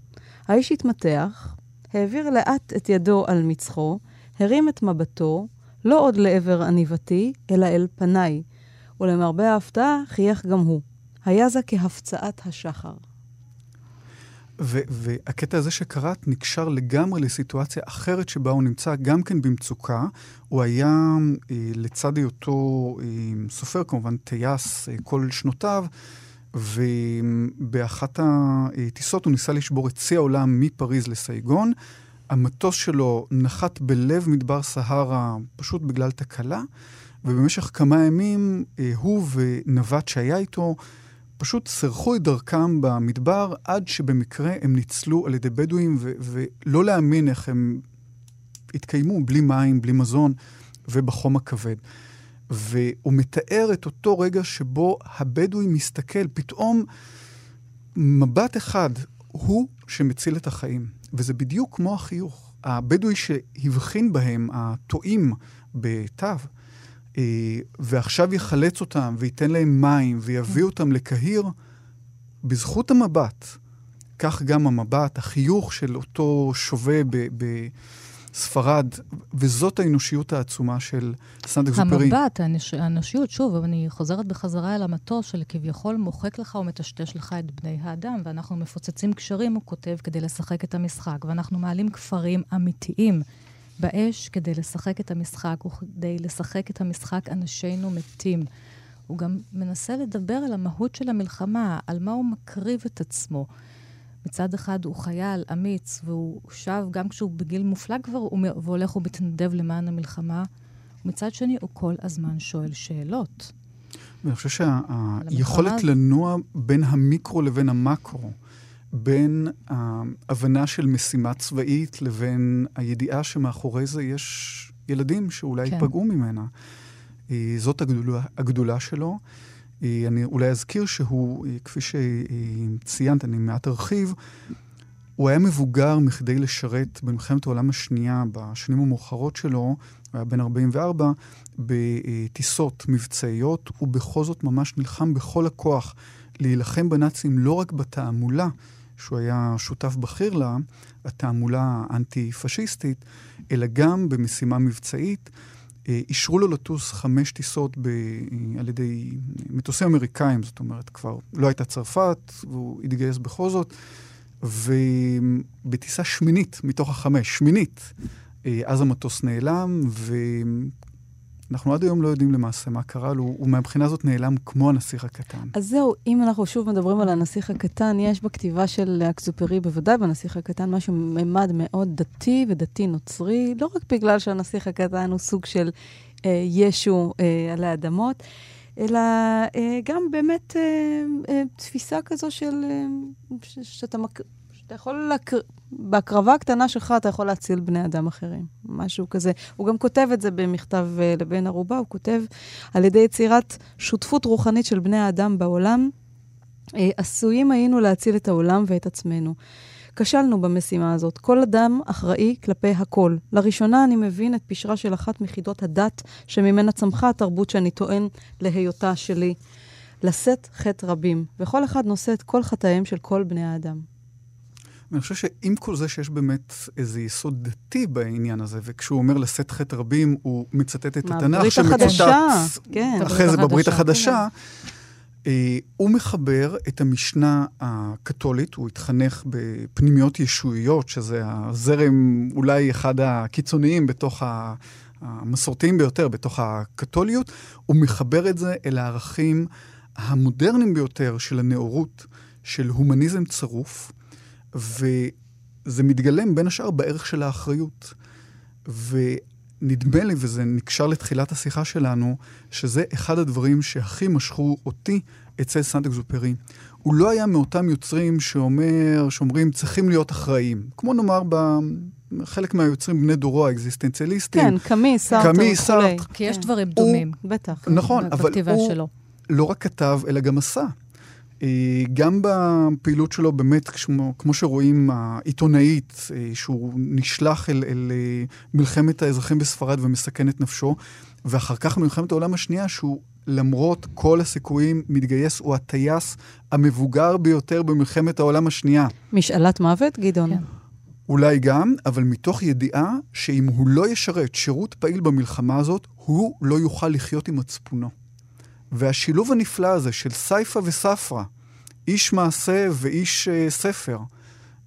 האיש התמתח, העביר לאט את ידו על מצחו, הרים את מבטו, לא עוד לעבר עניבתי, אלא אל פניי, ולמרבה ההפתעה חייך גם הוא. היה זה כהפצעת השחר. והקטע הזה שקראת נקשר לגמרי לסיטואציה אחרת שבה הוא נמצא, גם כן במצוקה. הוא היה, אה, לצד היותו אה, סופר, כמובן טייס אה, כל שנותיו, ובאחת הטיסות הוא ניסה לשבור את שיא העולם מפריז לסייגון. המטוס שלו נחת בלב מדבר סהרה פשוט בגלל תקלה, ובמשך כמה ימים אה, הוא ונווט שהיה איתו פשוט סרחו את דרכם במדבר עד שבמקרה הם ניצלו על ידי בדואים, ו- ולא להאמין איך הם התקיימו בלי מים, בלי מזון ובחום הכבד. והוא מתאר את אותו רגע שבו הבדואי מסתכל, פתאום מבט אחד הוא שמציל את החיים. וזה בדיוק כמו החיוך. הבדואי שהבחין בהם, הטועים בתו, ועכשיו יחלץ אותם ויתן להם מים ויביא אותם לקהיר, בזכות המבט, כך גם המבט, החיוך של אותו שווה בספרד, וזאת האנושיות העצומה של סנט אקזופרי. המבט, האנוש, האנושיות, שוב, אני חוזרת בחזרה אל המטוס של כביכול מוחק לך ומטשטש לך את בני האדם, ואנחנו מפוצצים קשרים, הוא כותב, כדי לשחק את המשחק, ואנחנו מעלים כפרים אמיתיים. באש כדי לשחק את המשחק, וכדי לשחק את המשחק אנשינו מתים. הוא גם מנסה לדבר על המהות של המלחמה, על מה הוא מקריב את עצמו. מצד אחד הוא חייל אמיץ, והוא שב, גם כשהוא בגיל מופלג כבר, הוא והולך ומתנדב למען המלחמה. ומצד שני, הוא כל הזמן שואל שאלות. ואני חושב שהיכולת לנוע בין המיקרו לבין המקרו, בין ההבנה של משימה צבאית לבין הידיעה שמאחורי זה יש ילדים שאולי כן. ייפגעו ממנה. אה, זאת הגדולה, הגדולה שלו. אה, אני אולי אזכיר שהוא, אה, כפי שציינת, אני מעט ארחיב, הוא היה מבוגר מכדי לשרת במלחמת העולם השנייה, בשנים המאוחרות שלו, הוא היה בן 44, בטיסות מבצעיות, ובכל זאת ממש נלחם בכל הכוח להילחם בנאצים לא רק בתעמולה, שהוא היה שותף בכיר לה, התעמולה האנטי-פשיסטית, אלא גם במשימה מבצעית. אה, אישרו לו לטוס חמש טיסות ב... על ידי מטוסים אמריקאים, זאת אומרת, כבר לא הייתה צרפת, והוא התגייס בכל זאת. ובטיסה שמינית מתוך החמש, שמינית, אה, אז המטוס נעלם, ואנחנו עד היום לא יודעים למעשה מה קרה לו, הוא מהבחינה הזאת נעלם כמו הנסיך הקטן. אז זהו, אם אנחנו שוב מדברים על הנסיך הקטן, יש בכתיבה של אקסופרי, בוודאי בנסיך הקטן, משהו ממד מאוד דתי ודתי נוצרי, לא רק בגלל שהנסיך הקטן הוא סוג של אה, ישו אה, על האדמות, אלא אה, גם באמת אה, אה, תפיסה כזו של... אה, ש, שאתה מק... שאתה יכול, לק... בהקרבה הקטנה שלך אתה יכול להציל בני אדם אחרים, משהו כזה. הוא גם כותב את זה במכתב אה, לבן ערובה, הוא כותב על ידי יצירת שותפות רוחנית של בני האדם בעולם, אה, עשויים היינו להציל את העולם ואת עצמנו. כשלנו במשימה הזאת. כל אדם אחראי כלפי הכל. לראשונה אני מבין את פשרה של אחת מיחידות הדת שממנה צמחה התרבות שאני טוען להיותה שלי. לשאת חטא רבים, וכל אחד נושא את כל חטאיהם של כל בני האדם. אני חושב שעם כל זה שיש באמת איזה יסוד דתי בעניין הזה, וכשהוא אומר לשאת חטא רבים, הוא מצטט את התנ"ך שמצוטט כן. אחרי זה בברית החדשה. כן. אה, הוא מחבר את המשנה הקתולית, הוא התחנך בפנימיות ישועיות, שזה הזרם אולי אחד הקיצוניים בתוך המסורתיים ביותר, בתוך הקתוליות, הוא מחבר את זה אל הערכים המודרניים ביותר של הנאורות, של הומניזם צרוף, וזה מתגלם בין השאר בערך של האחריות. ונדמה לי, וזה נקשר לתחילת השיחה שלנו, שזה אחד הדברים שהכי משכו אותי אצל סנט אקזופרי. הוא לא היה מאותם יוצרים שאומר, שאומרים, צריכים להיות אחראים. כמו נאמר בחלק מהיוצרים בני דורו האקזיסטנציאליסטים. כן, קמי, סארטר וכולי. סארט. כי יש דברים דומים. בטח. נכון, אבל הוא שלו. לא רק כתב, אלא גם עשה. אה, גם בפעילות שלו, באמת, כמו, כמו שרואים, העיתונאית, אה, שהוא נשלח אל, אל אה, מלחמת האזרחים בספרד ומסכן את נפשו, ואחר כך במלחמת העולם השנייה, שהוא למרות כל הסיכויים מתגייס, הוא הטייס המבוגר ביותר במלחמת העולם השנייה. משאלת מוות, גדעון? כן. אולי גם, אבל מתוך ידיעה שאם הוא לא ישרת שירות פעיל במלחמה הזאת, הוא לא יוכל לחיות עם מצפונו. והשילוב הנפלא הזה של סייפה וספרה, איש מעשה ואיש uh, ספר,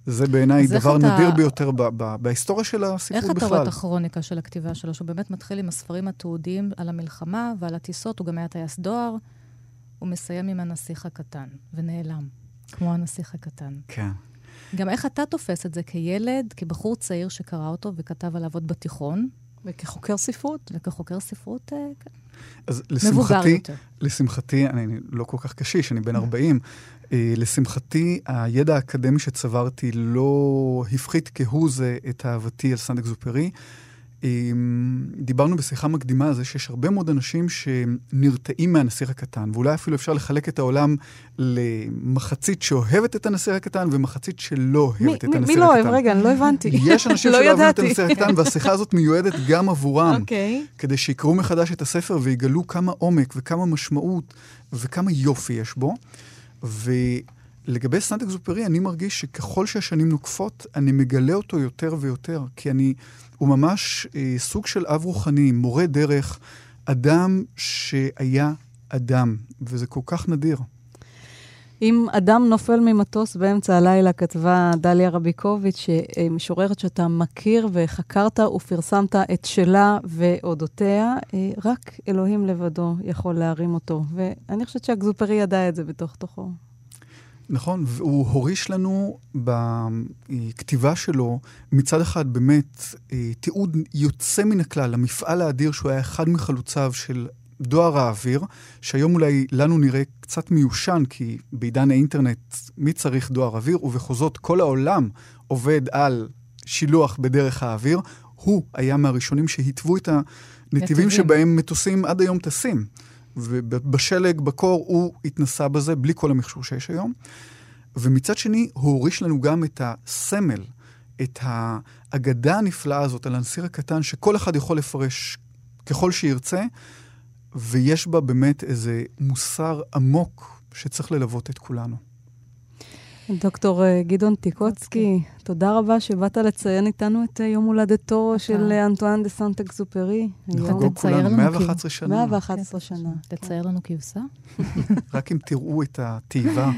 זה בעיניי דבר אתה... נדיר ביותר ב- ב- בהיסטוריה של הספרות בכלל. איך אתה רואה את הכרוניקה של הכתיבה שלו, שהוא באמת מתחיל עם הספרים התיעודיים על המלחמה ועל הטיסות, הוא גם היה טייס דואר, הוא מסיים עם הנסיך הקטן, ונעלם, כמו הנסיך הקטן. כן. גם איך אתה תופס את זה כילד, כבחור צעיר שקרא אותו וכתב עליו עוד בתיכון? וכחוקר ספרות. וכחוקר ספרות, אה, כן. אז לשמחתי, לשמחתי, אני, אני לא כל כך קשיש, אני בן 40, אה, לשמחתי, הידע האקדמי שצברתי לא הפחית כהוא זה את אהבתי על סנט אקזופרי. אמ, דיברנו בשיחה מקדימה על זה שיש הרבה מאוד אנשים שנרתעים מהנסיך הקטן, ואולי אפילו אפשר לחלק את העולם למחצית שאוהבת את הנסיך הקטן ומחצית שלא אוהבת את הנסיך הקטן. מי לא אוהב? רגע, אני לא הבנתי. יש אנשים לא שלא אוהבים את הנסיך הקטן, והשיחה הזאת מיועדת גם עבורם. אוקיי. Okay. כדי שיקראו מחדש את הספר ויגלו כמה עומק וכמה משמעות וכמה יופי יש בו. ולגבי סנט אקזופרי, אני מרגיש שככל שהשנים נוקפות, אני מגלה אותו יותר ויותר, כי אני, הוא ממש אה, סוג של אב רוחני, מורה דרך, אדם שהיה אדם, וזה כל כך נדיר. אם אדם נופל ממטוס באמצע הלילה, כתבה דליה רביקוביץ', משוררת שאתה מכיר וחקרת ופרסמת את שלה ואודותיה, אה, רק אלוהים לבדו יכול להרים אותו. ואני חושבת שהגזופרי ידע את זה בתוך תוכו. נכון, והוא הוריש לנו בכתיבה שלו, מצד אחד באמת אה, תיעוד יוצא מן הכלל למפעל האדיר שהוא היה אחד מחלוציו של דואר האוויר, שהיום אולי לנו נראה קצת מיושן, כי בעידן האינטרנט מי צריך דואר אוויר, ובכל זאת כל העולם עובד על שילוח בדרך האוויר. הוא היה מהראשונים שהתוו את הנתיבים שבהם מטוסים עד היום טסים. ובשלג, בקור, הוא התנסה בזה בלי כל המכשור שיש היום. ומצד שני, הוא הוריש לנו גם את הסמל, את האגדה הנפלאה הזאת על הנסיר הקטן, שכל אחד יכול לפרש ככל שירצה, ויש בה באמת איזה מוסר עמוק שצריך ללוות את כולנו. דוקטור אה, גדעון טיקוצקי, תודה רבה שבאת לציין איתנו את אה, יום הולדתו של אה, אנטואן דה סנט אקסופרי. נחגוג כולנו 111 שנה. 111 שנה. תצייר לנו כבשה. רק אם תראו את התיבה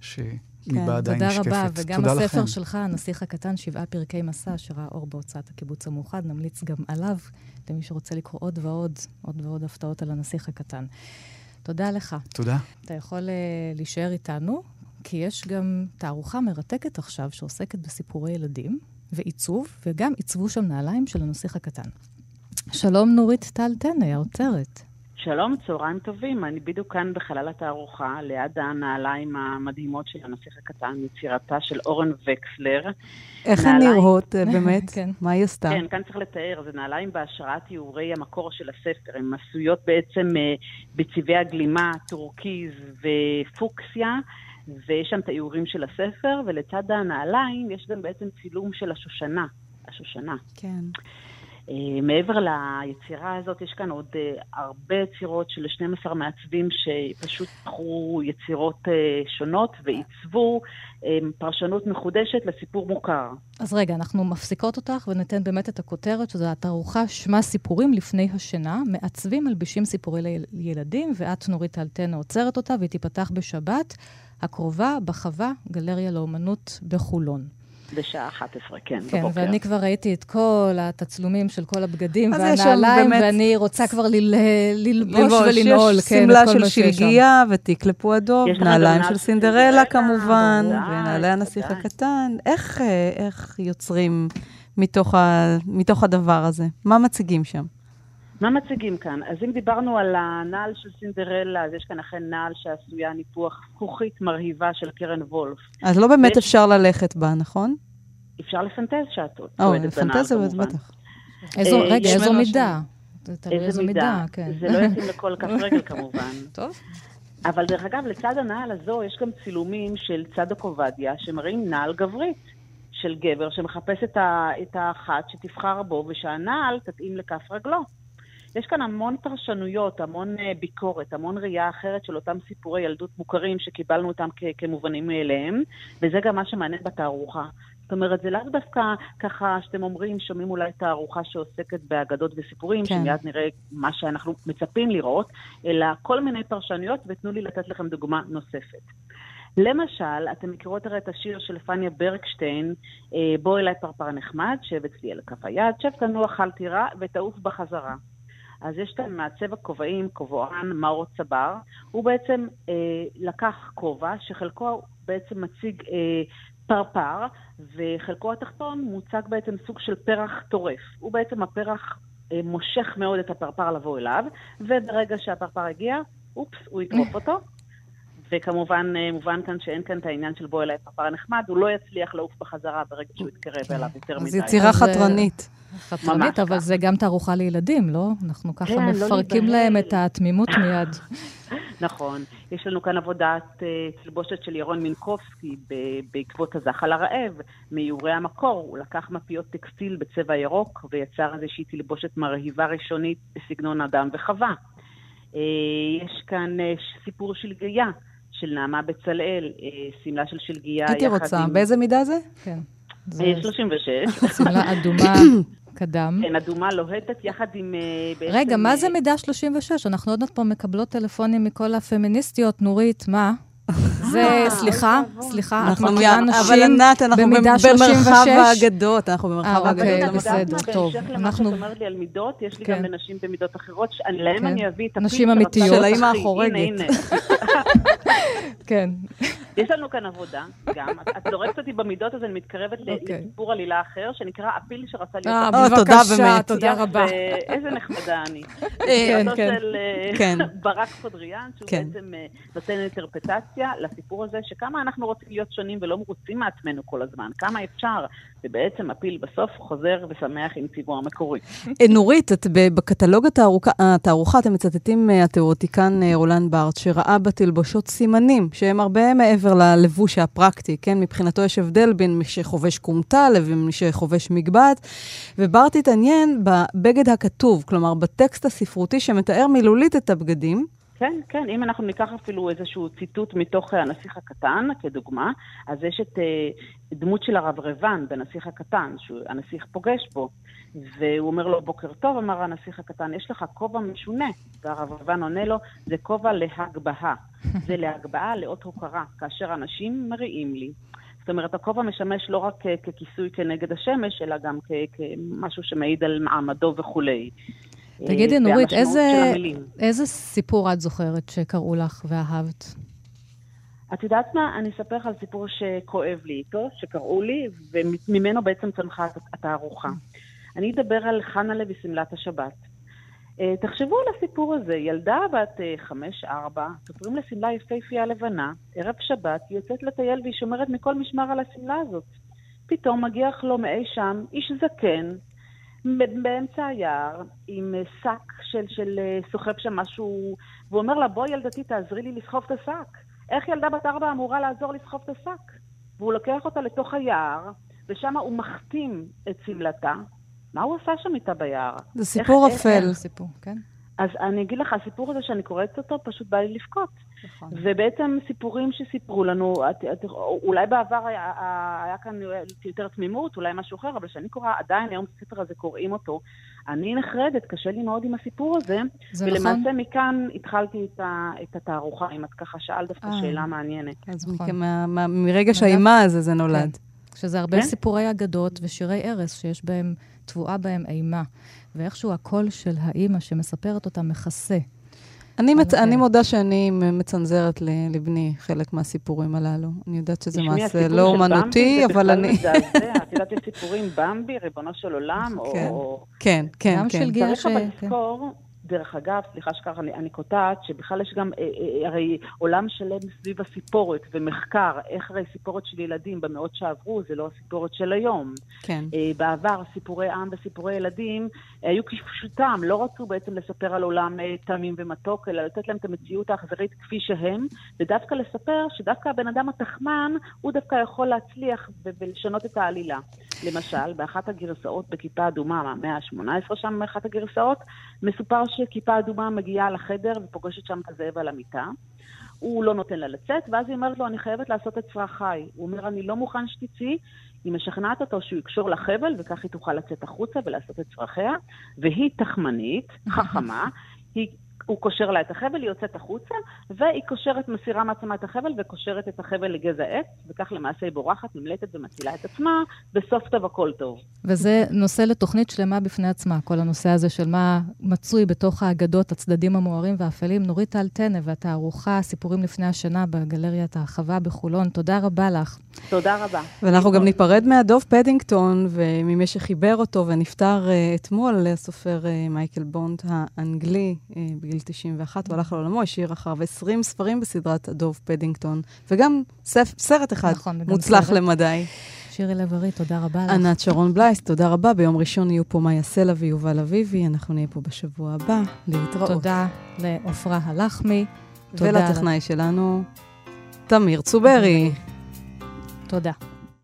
ש... ליבה עדיין נשקפת. תודה רבה, וגם הספר שלך, הנסיך הקטן, שבעה פרקי מסע, שראה אור בהוצאת הקיבוץ המאוחד, נמליץ גם עליו, למי שרוצה לקרוא עוד ועוד, עוד ועוד הפתעות על הנסיך הקטן. תודה לך. תודה. אתה יכול uh, להישאר איתנו, כי יש גם תערוכה מרתקת עכשיו שעוסקת בסיפורי ילדים ועיצוב, וגם עיצבו שם נעליים של הנסיך הקטן. שלום נורית טל טנא, האוצרת. שלום, צהריים טובים. אני בדיוק כאן בחלל התערוכה, ליד הנעליים המדהימות של הנסיך הקטן, יצירתה של אורן וקסלר. איך הן נראות אה, באמת? כן. מה היא עשתה? כן, כאן צריך לתאר. זה נעליים בהשראת איורי המקור של הספר. הן עשויות בעצם אה, בצבעי הגלימה, טורקיז ופוקסיה. ויש שם את האיורים של הספר, ולצד הנעליים יש גם בעצם צילום של השושנה. השושנה. כן. Uh, מעבר ליצירה הזאת, יש כאן עוד uh, הרבה יצירות של 12 מעצבים שפשוט בחרו יצירות uh, שונות ועיצבו פרשנות מחודשת לסיפור מוכר. אז רגע, אנחנו מפסיקות אותך וניתן באמת את הכותרת, שזו התערוכה שמה סיפורים לפני השינה, מעצבים מלבישים סיפורי לילדים, ואת נורית אלטנה עוצרת אותה, והיא תיפתח בשבת הקרובה בחווה, גלריה לאומנות בחולון. בשעה 11, כן, כן בבוקר. כן, ואני כבר ראיתי את כל התצלומים של כל הבגדים והנעליים, באמת... ואני רוצה כבר ל... ללבוש ולנעול, כן, את כל מה שיש שם. יש שמלה של שלגיה ותיק לפועדו, נעליים של סינדרלה כמובן, ונעלי הנסיך הקטן. איך, אה, איך יוצרים מתוך, ה, מתוך הדבר הזה? מה מציגים שם? מה מציגים כאן? אז אם דיברנו על הנעל של סינדרלה, אז יש כאן אכן נעל שעשויה ניפוח זכוכית מרהיבה של קרן וולף. אז לא באמת אפשר ללכת בה, נכון? אפשר לפנטז שאת צועדת בנעל, כמובן. לפנטז זה בטח. רגע, איזו מידה? איזו מידה, כן. זה לא יתאים לכל כף רגל כמובן. טוב. אבל דרך אגב, לצד הנעל הזו יש גם צילומים של צדוק עובדיה שמראים נעל גברית של גבר שמחפש את האחת שתבחר בו ושהנעל תתאים לכף רגלו. יש כאן המון פרשנויות, המון אה, ביקורת, המון ראייה אחרת של אותם סיפורי ילדות מוכרים שקיבלנו אותם כ- כמובנים מאליהם, וזה גם מה שמעניין בתערוכה. זאת אומרת, זה לאו דווקא ככה שאתם אומרים, שומעים אולי תערוכה שעוסקת באגדות וסיפורים, כן. שמיד נראה מה שאנחנו מצפים לראות, אלא כל מיני פרשנויות, ותנו לי לתת לכם דוגמה נוספת. למשל, אתם מכירות הרי את השיר של פניה ברקשטיין, בוא אליי פרפר נחמד, שב אצלי על כף היד, שב תנוח אל תירא ותעוף בחזרה. אז יש כאן מעצב הכובעים, כובען מאור צבר, הוא בעצם אה, לקח כובע שחלקו בעצם מציג אה, פרפר, וחלקו התחתון מוצג בעצם סוג של פרח טורף. הוא בעצם הפרח אה, מושך מאוד את הפרפר לבוא אליו, וברגע שהפרפר הגיע, אופס, הוא יטרוף אותו. וכמובן, אה, מובן כאן שאין כאן את העניין של בוא אליי פרפר נחמד, הוא לא יצליח לעוף בחזרה ברגע שהוא יתקרב אליו יותר מדי. אז יצירה חתרנית. חתרנית, אבל זה גם תערוכה לילדים, לא? אנחנו ככה כן, לא מפרקים לא להם את התמימות מיד. נכון. יש לנו כאן עבודת uh, תלבושת של ירון מינקובסקי בעקבות הזחל הרעב, מאיורי המקור. הוא לקח מפיות טקסטיל בצבע ירוק ויצר איזושהי תלבושת מרהיבה ראשונית בסגנון אדם וחווה. Uh, יש כאן uh, סיפור של גאיה. של נעמה בצלאל, שמלה של שלגיה הייתי רוצה, עם... באיזה מידה זה? כן. זה... 36. שמלה אדומה קדם. כן, אדומה לוהטת יחד עם... בעצם... רגע, מה זה מידה 36? אנחנו עוד מעט פה מקבלות טלפונים מכל הפמיניסטיות. נורית, מה? זה, אה, סליחה, סליחה, את מכירה נשים אבל ענת, אנחנו במרחב האגדות, אנחנו במרחב האגדות. אוקיי, בסדר, טוב. בהמשך למה שאת אומרת לי על מידות, יש לי גם לנשים כן. במידות אחרות, להם כן. אני אביא את נשים אמיתיות. של האימא החורגת. כן. יש לנו כאן עבודה, גם. את זורקת אותי במידות, אז אני מתקרבת אוקיי. לסיפור עלילה אחר, שנקרא הפיל שרצה להיות... אה, בבקשה, תודה רבה. איזה נחמדה אני. כן, כן. של אה, ברק חודריאן, שהוא כן. בעצם אה, נותן אינטרפטציה לסיפור הזה, שכמה אנחנו רוצים להיות שונים ולא מרוצים מעצמנו כל הזמן, כמה אפשר, ובעצם הפיל בסוף חוזר ושמח עם ציבור המקורי. אה, נורית, את בקטלוג התערוכה אתם מצטטים מהתיאורטיקן רולן בארט, שראה בתלבושות סימנים, שהם הרבה מעבר ללבוש הפרקטי, כן? מבחינתו יש הבדל בין מי שחובש כומתה לבין מי שחובש מגבעת. וברט התעניין בבגד הכתוב, כלומר, בטקסט הספרותי שמתאר מילולית את הבגדים. כן, כן, אם אנחנו ניקח אפילו איזשהו ציטוט מתוך הנסיך הקטן, כדוגמה, אז יש את uh, דמות של הרברבן בנסיך הקטן, שהנסיך פוגש בו, והוא אומר לו, בוקר טוב, אמר הנסיך הקטן, יש לך כובע משונה. והרברבן עונה לו, זה כובע להגבהה. זה להגבהה לאות הוקרה, כאשר אנשים מריעים לי. זאת אומרת, הכובע משמש לא רק ככיסוי כנגד השמש, אלא גם כמשהו שמעיד על מעמדו וכולי. תגידי, נורית, איזה, איזה סיפור את זוכרת שקראו לך ואהבת? את יודעת מה? אני אספר לך על סיפור שכואב לי איתו, שקראו לי, וממנו בעצם צמחה התערוכה. אני אדבר על חנה לוי שמלת השבת. אה, תחשבו על הסיפור הזה, ילדה בת אה, חמש-ארבע, סופרים לה שמלה יפהפייה לבנה, ערב שבת, היא יוצאת לטייל והיא שומרת מכל משמר על השמלה הזאת. פתאום מגיח לו מאי שם איש זקן, באמצע היער, עם אה, שק של, של סוחב שם משהו, והוא אומר לה, בואי ילדתי, תעזרי לי לסחוב את השק. איך ילדה בת ארבע אמורה לעזור לסחוב את השק? והוא לוקח אותה לתוך היער, ושם הוא מחתים את שמלתה, מה הוא עשה שם איתה ביער? זה סיפור איך, אפל. איך, סיפור, כן. אז אני אגיד לך, הסיפור הזה שאני קוראת אותו, פשוט בא לי לבכות. נכון. ובעצם סיפורים שסיפרו לנו, את, את, אולי בעבר היה, היה כאן יותר תמימות, אולי משהו אחר, אבל כשאני קוראה, עדיין היום הספר הזה קוראים אותו, אני נחרדת, קשה לי מאוד עם הסיפור הזה. זה ולמעשה נכון. מכאן התחלתי את, ה, את התערוכה, אם את ככה שאלת דווקא אה. שאלה מעניינת. אז נכון. מרגע שהאימה הזה זה נולד. כן. שזה הרבה כן? סיפורי אגדות ושירי ערש שיש בהם טבועה בהם אימה, ואיכשהו הקול של האימא שמספרת אותה מכסה. אני, מצ... אני מודה שאני מצנזרת לבני חלק מהסיפורים הללו. אני יודעת שזה מעשה לא אומנותי, אבל אני... את יודעת, יש סיפורים במבי, ריבונו של עולם, כן, או... כן, כן, כן. גם של גיל ש... צריך אבל לזכור דרך אגב, סליחה שככה אני, אני קוטעת, שבכלל יש גם אה, אה, הרי עולם שלם סביב הסיפורת ומחקר, איך הרי סיפורת של ילדים במאות שעברו, זה לא הסיפורת של היום. כן. אה, בעבר סיפורי עם וסיפורי ילדים אה, היו כפשוטם, לא רצו בעצם לספר על עולם אה, תמים ומתוק, אלא לתת להם את המציאות האכזרית כפי שהם, ודווקא לספר שדווקא הבן אדם התחמן, הוא דווקא יכול להצליח ולשנות את העלילה. למשל, באחת הגרסאות בכיפה אדומה, מהמאה ה-18 שם, באחת הגרסאות, מסופר שכיפה אדומה מגיעה לחדר ופוגשת שם את הזאב על המיטה. הוא לא נותן לה לצאת, ואז היא אומרת לו, אני חייבת לעשות את צרכיי. הוא אומר, אני לא מוכן שתצאי. היא משכנעת אותו שהוא יקשור לה חבל, וכך היא תוכל לצאת החוצה ולעשות את צרכיה. והיא תחמנית, חכמה, היא הוא קושר לה את החבל, היא יוצאת החוצה, והיא קושרת, מסירה מעצמה את החבל וקושרת את החבל לגזע עץ, וכך למעשה היא בורחת, נמלטת ומצילה את עצמה, בסוף טוב הכל טוב. וזה נושא לתוכנית שלמה בפני עצמה, כל הנושא הזה של מה מצוי בתוך האגדות, הצדדים המוארים והאפלים. נורית טל טנא והתערוכה סיפורים לפני השנה בגלריית ההרחבה בחולון, תודה רבה לך. תודה רבה. ואנחנו גם ניפרד מהדוב פדינגטון, וממי שחיבר אותו ונפטר uh, אתמול, הסופר uh, מייקל בונד האנגלי, uh, בגיל 91, הוא הלך לעולמו, השאיר אחריו 20 ספרים בסדרת הדוב פדינגטון, וגם סף, סרט אחד נכון, מוצלח סרט. למדי. שירי לב-ארי, תודה רבה לך. ענת שרון בלייס, תודה רבה. ביום ראשון יהיו פה מאיה סלע ויובל אביבי, אנחנו נהיה פה בשבוע הבא. להתראות. תודה לעופרה הלחמי. ולטכנאי שלנו, תמיר צוברי. תודה.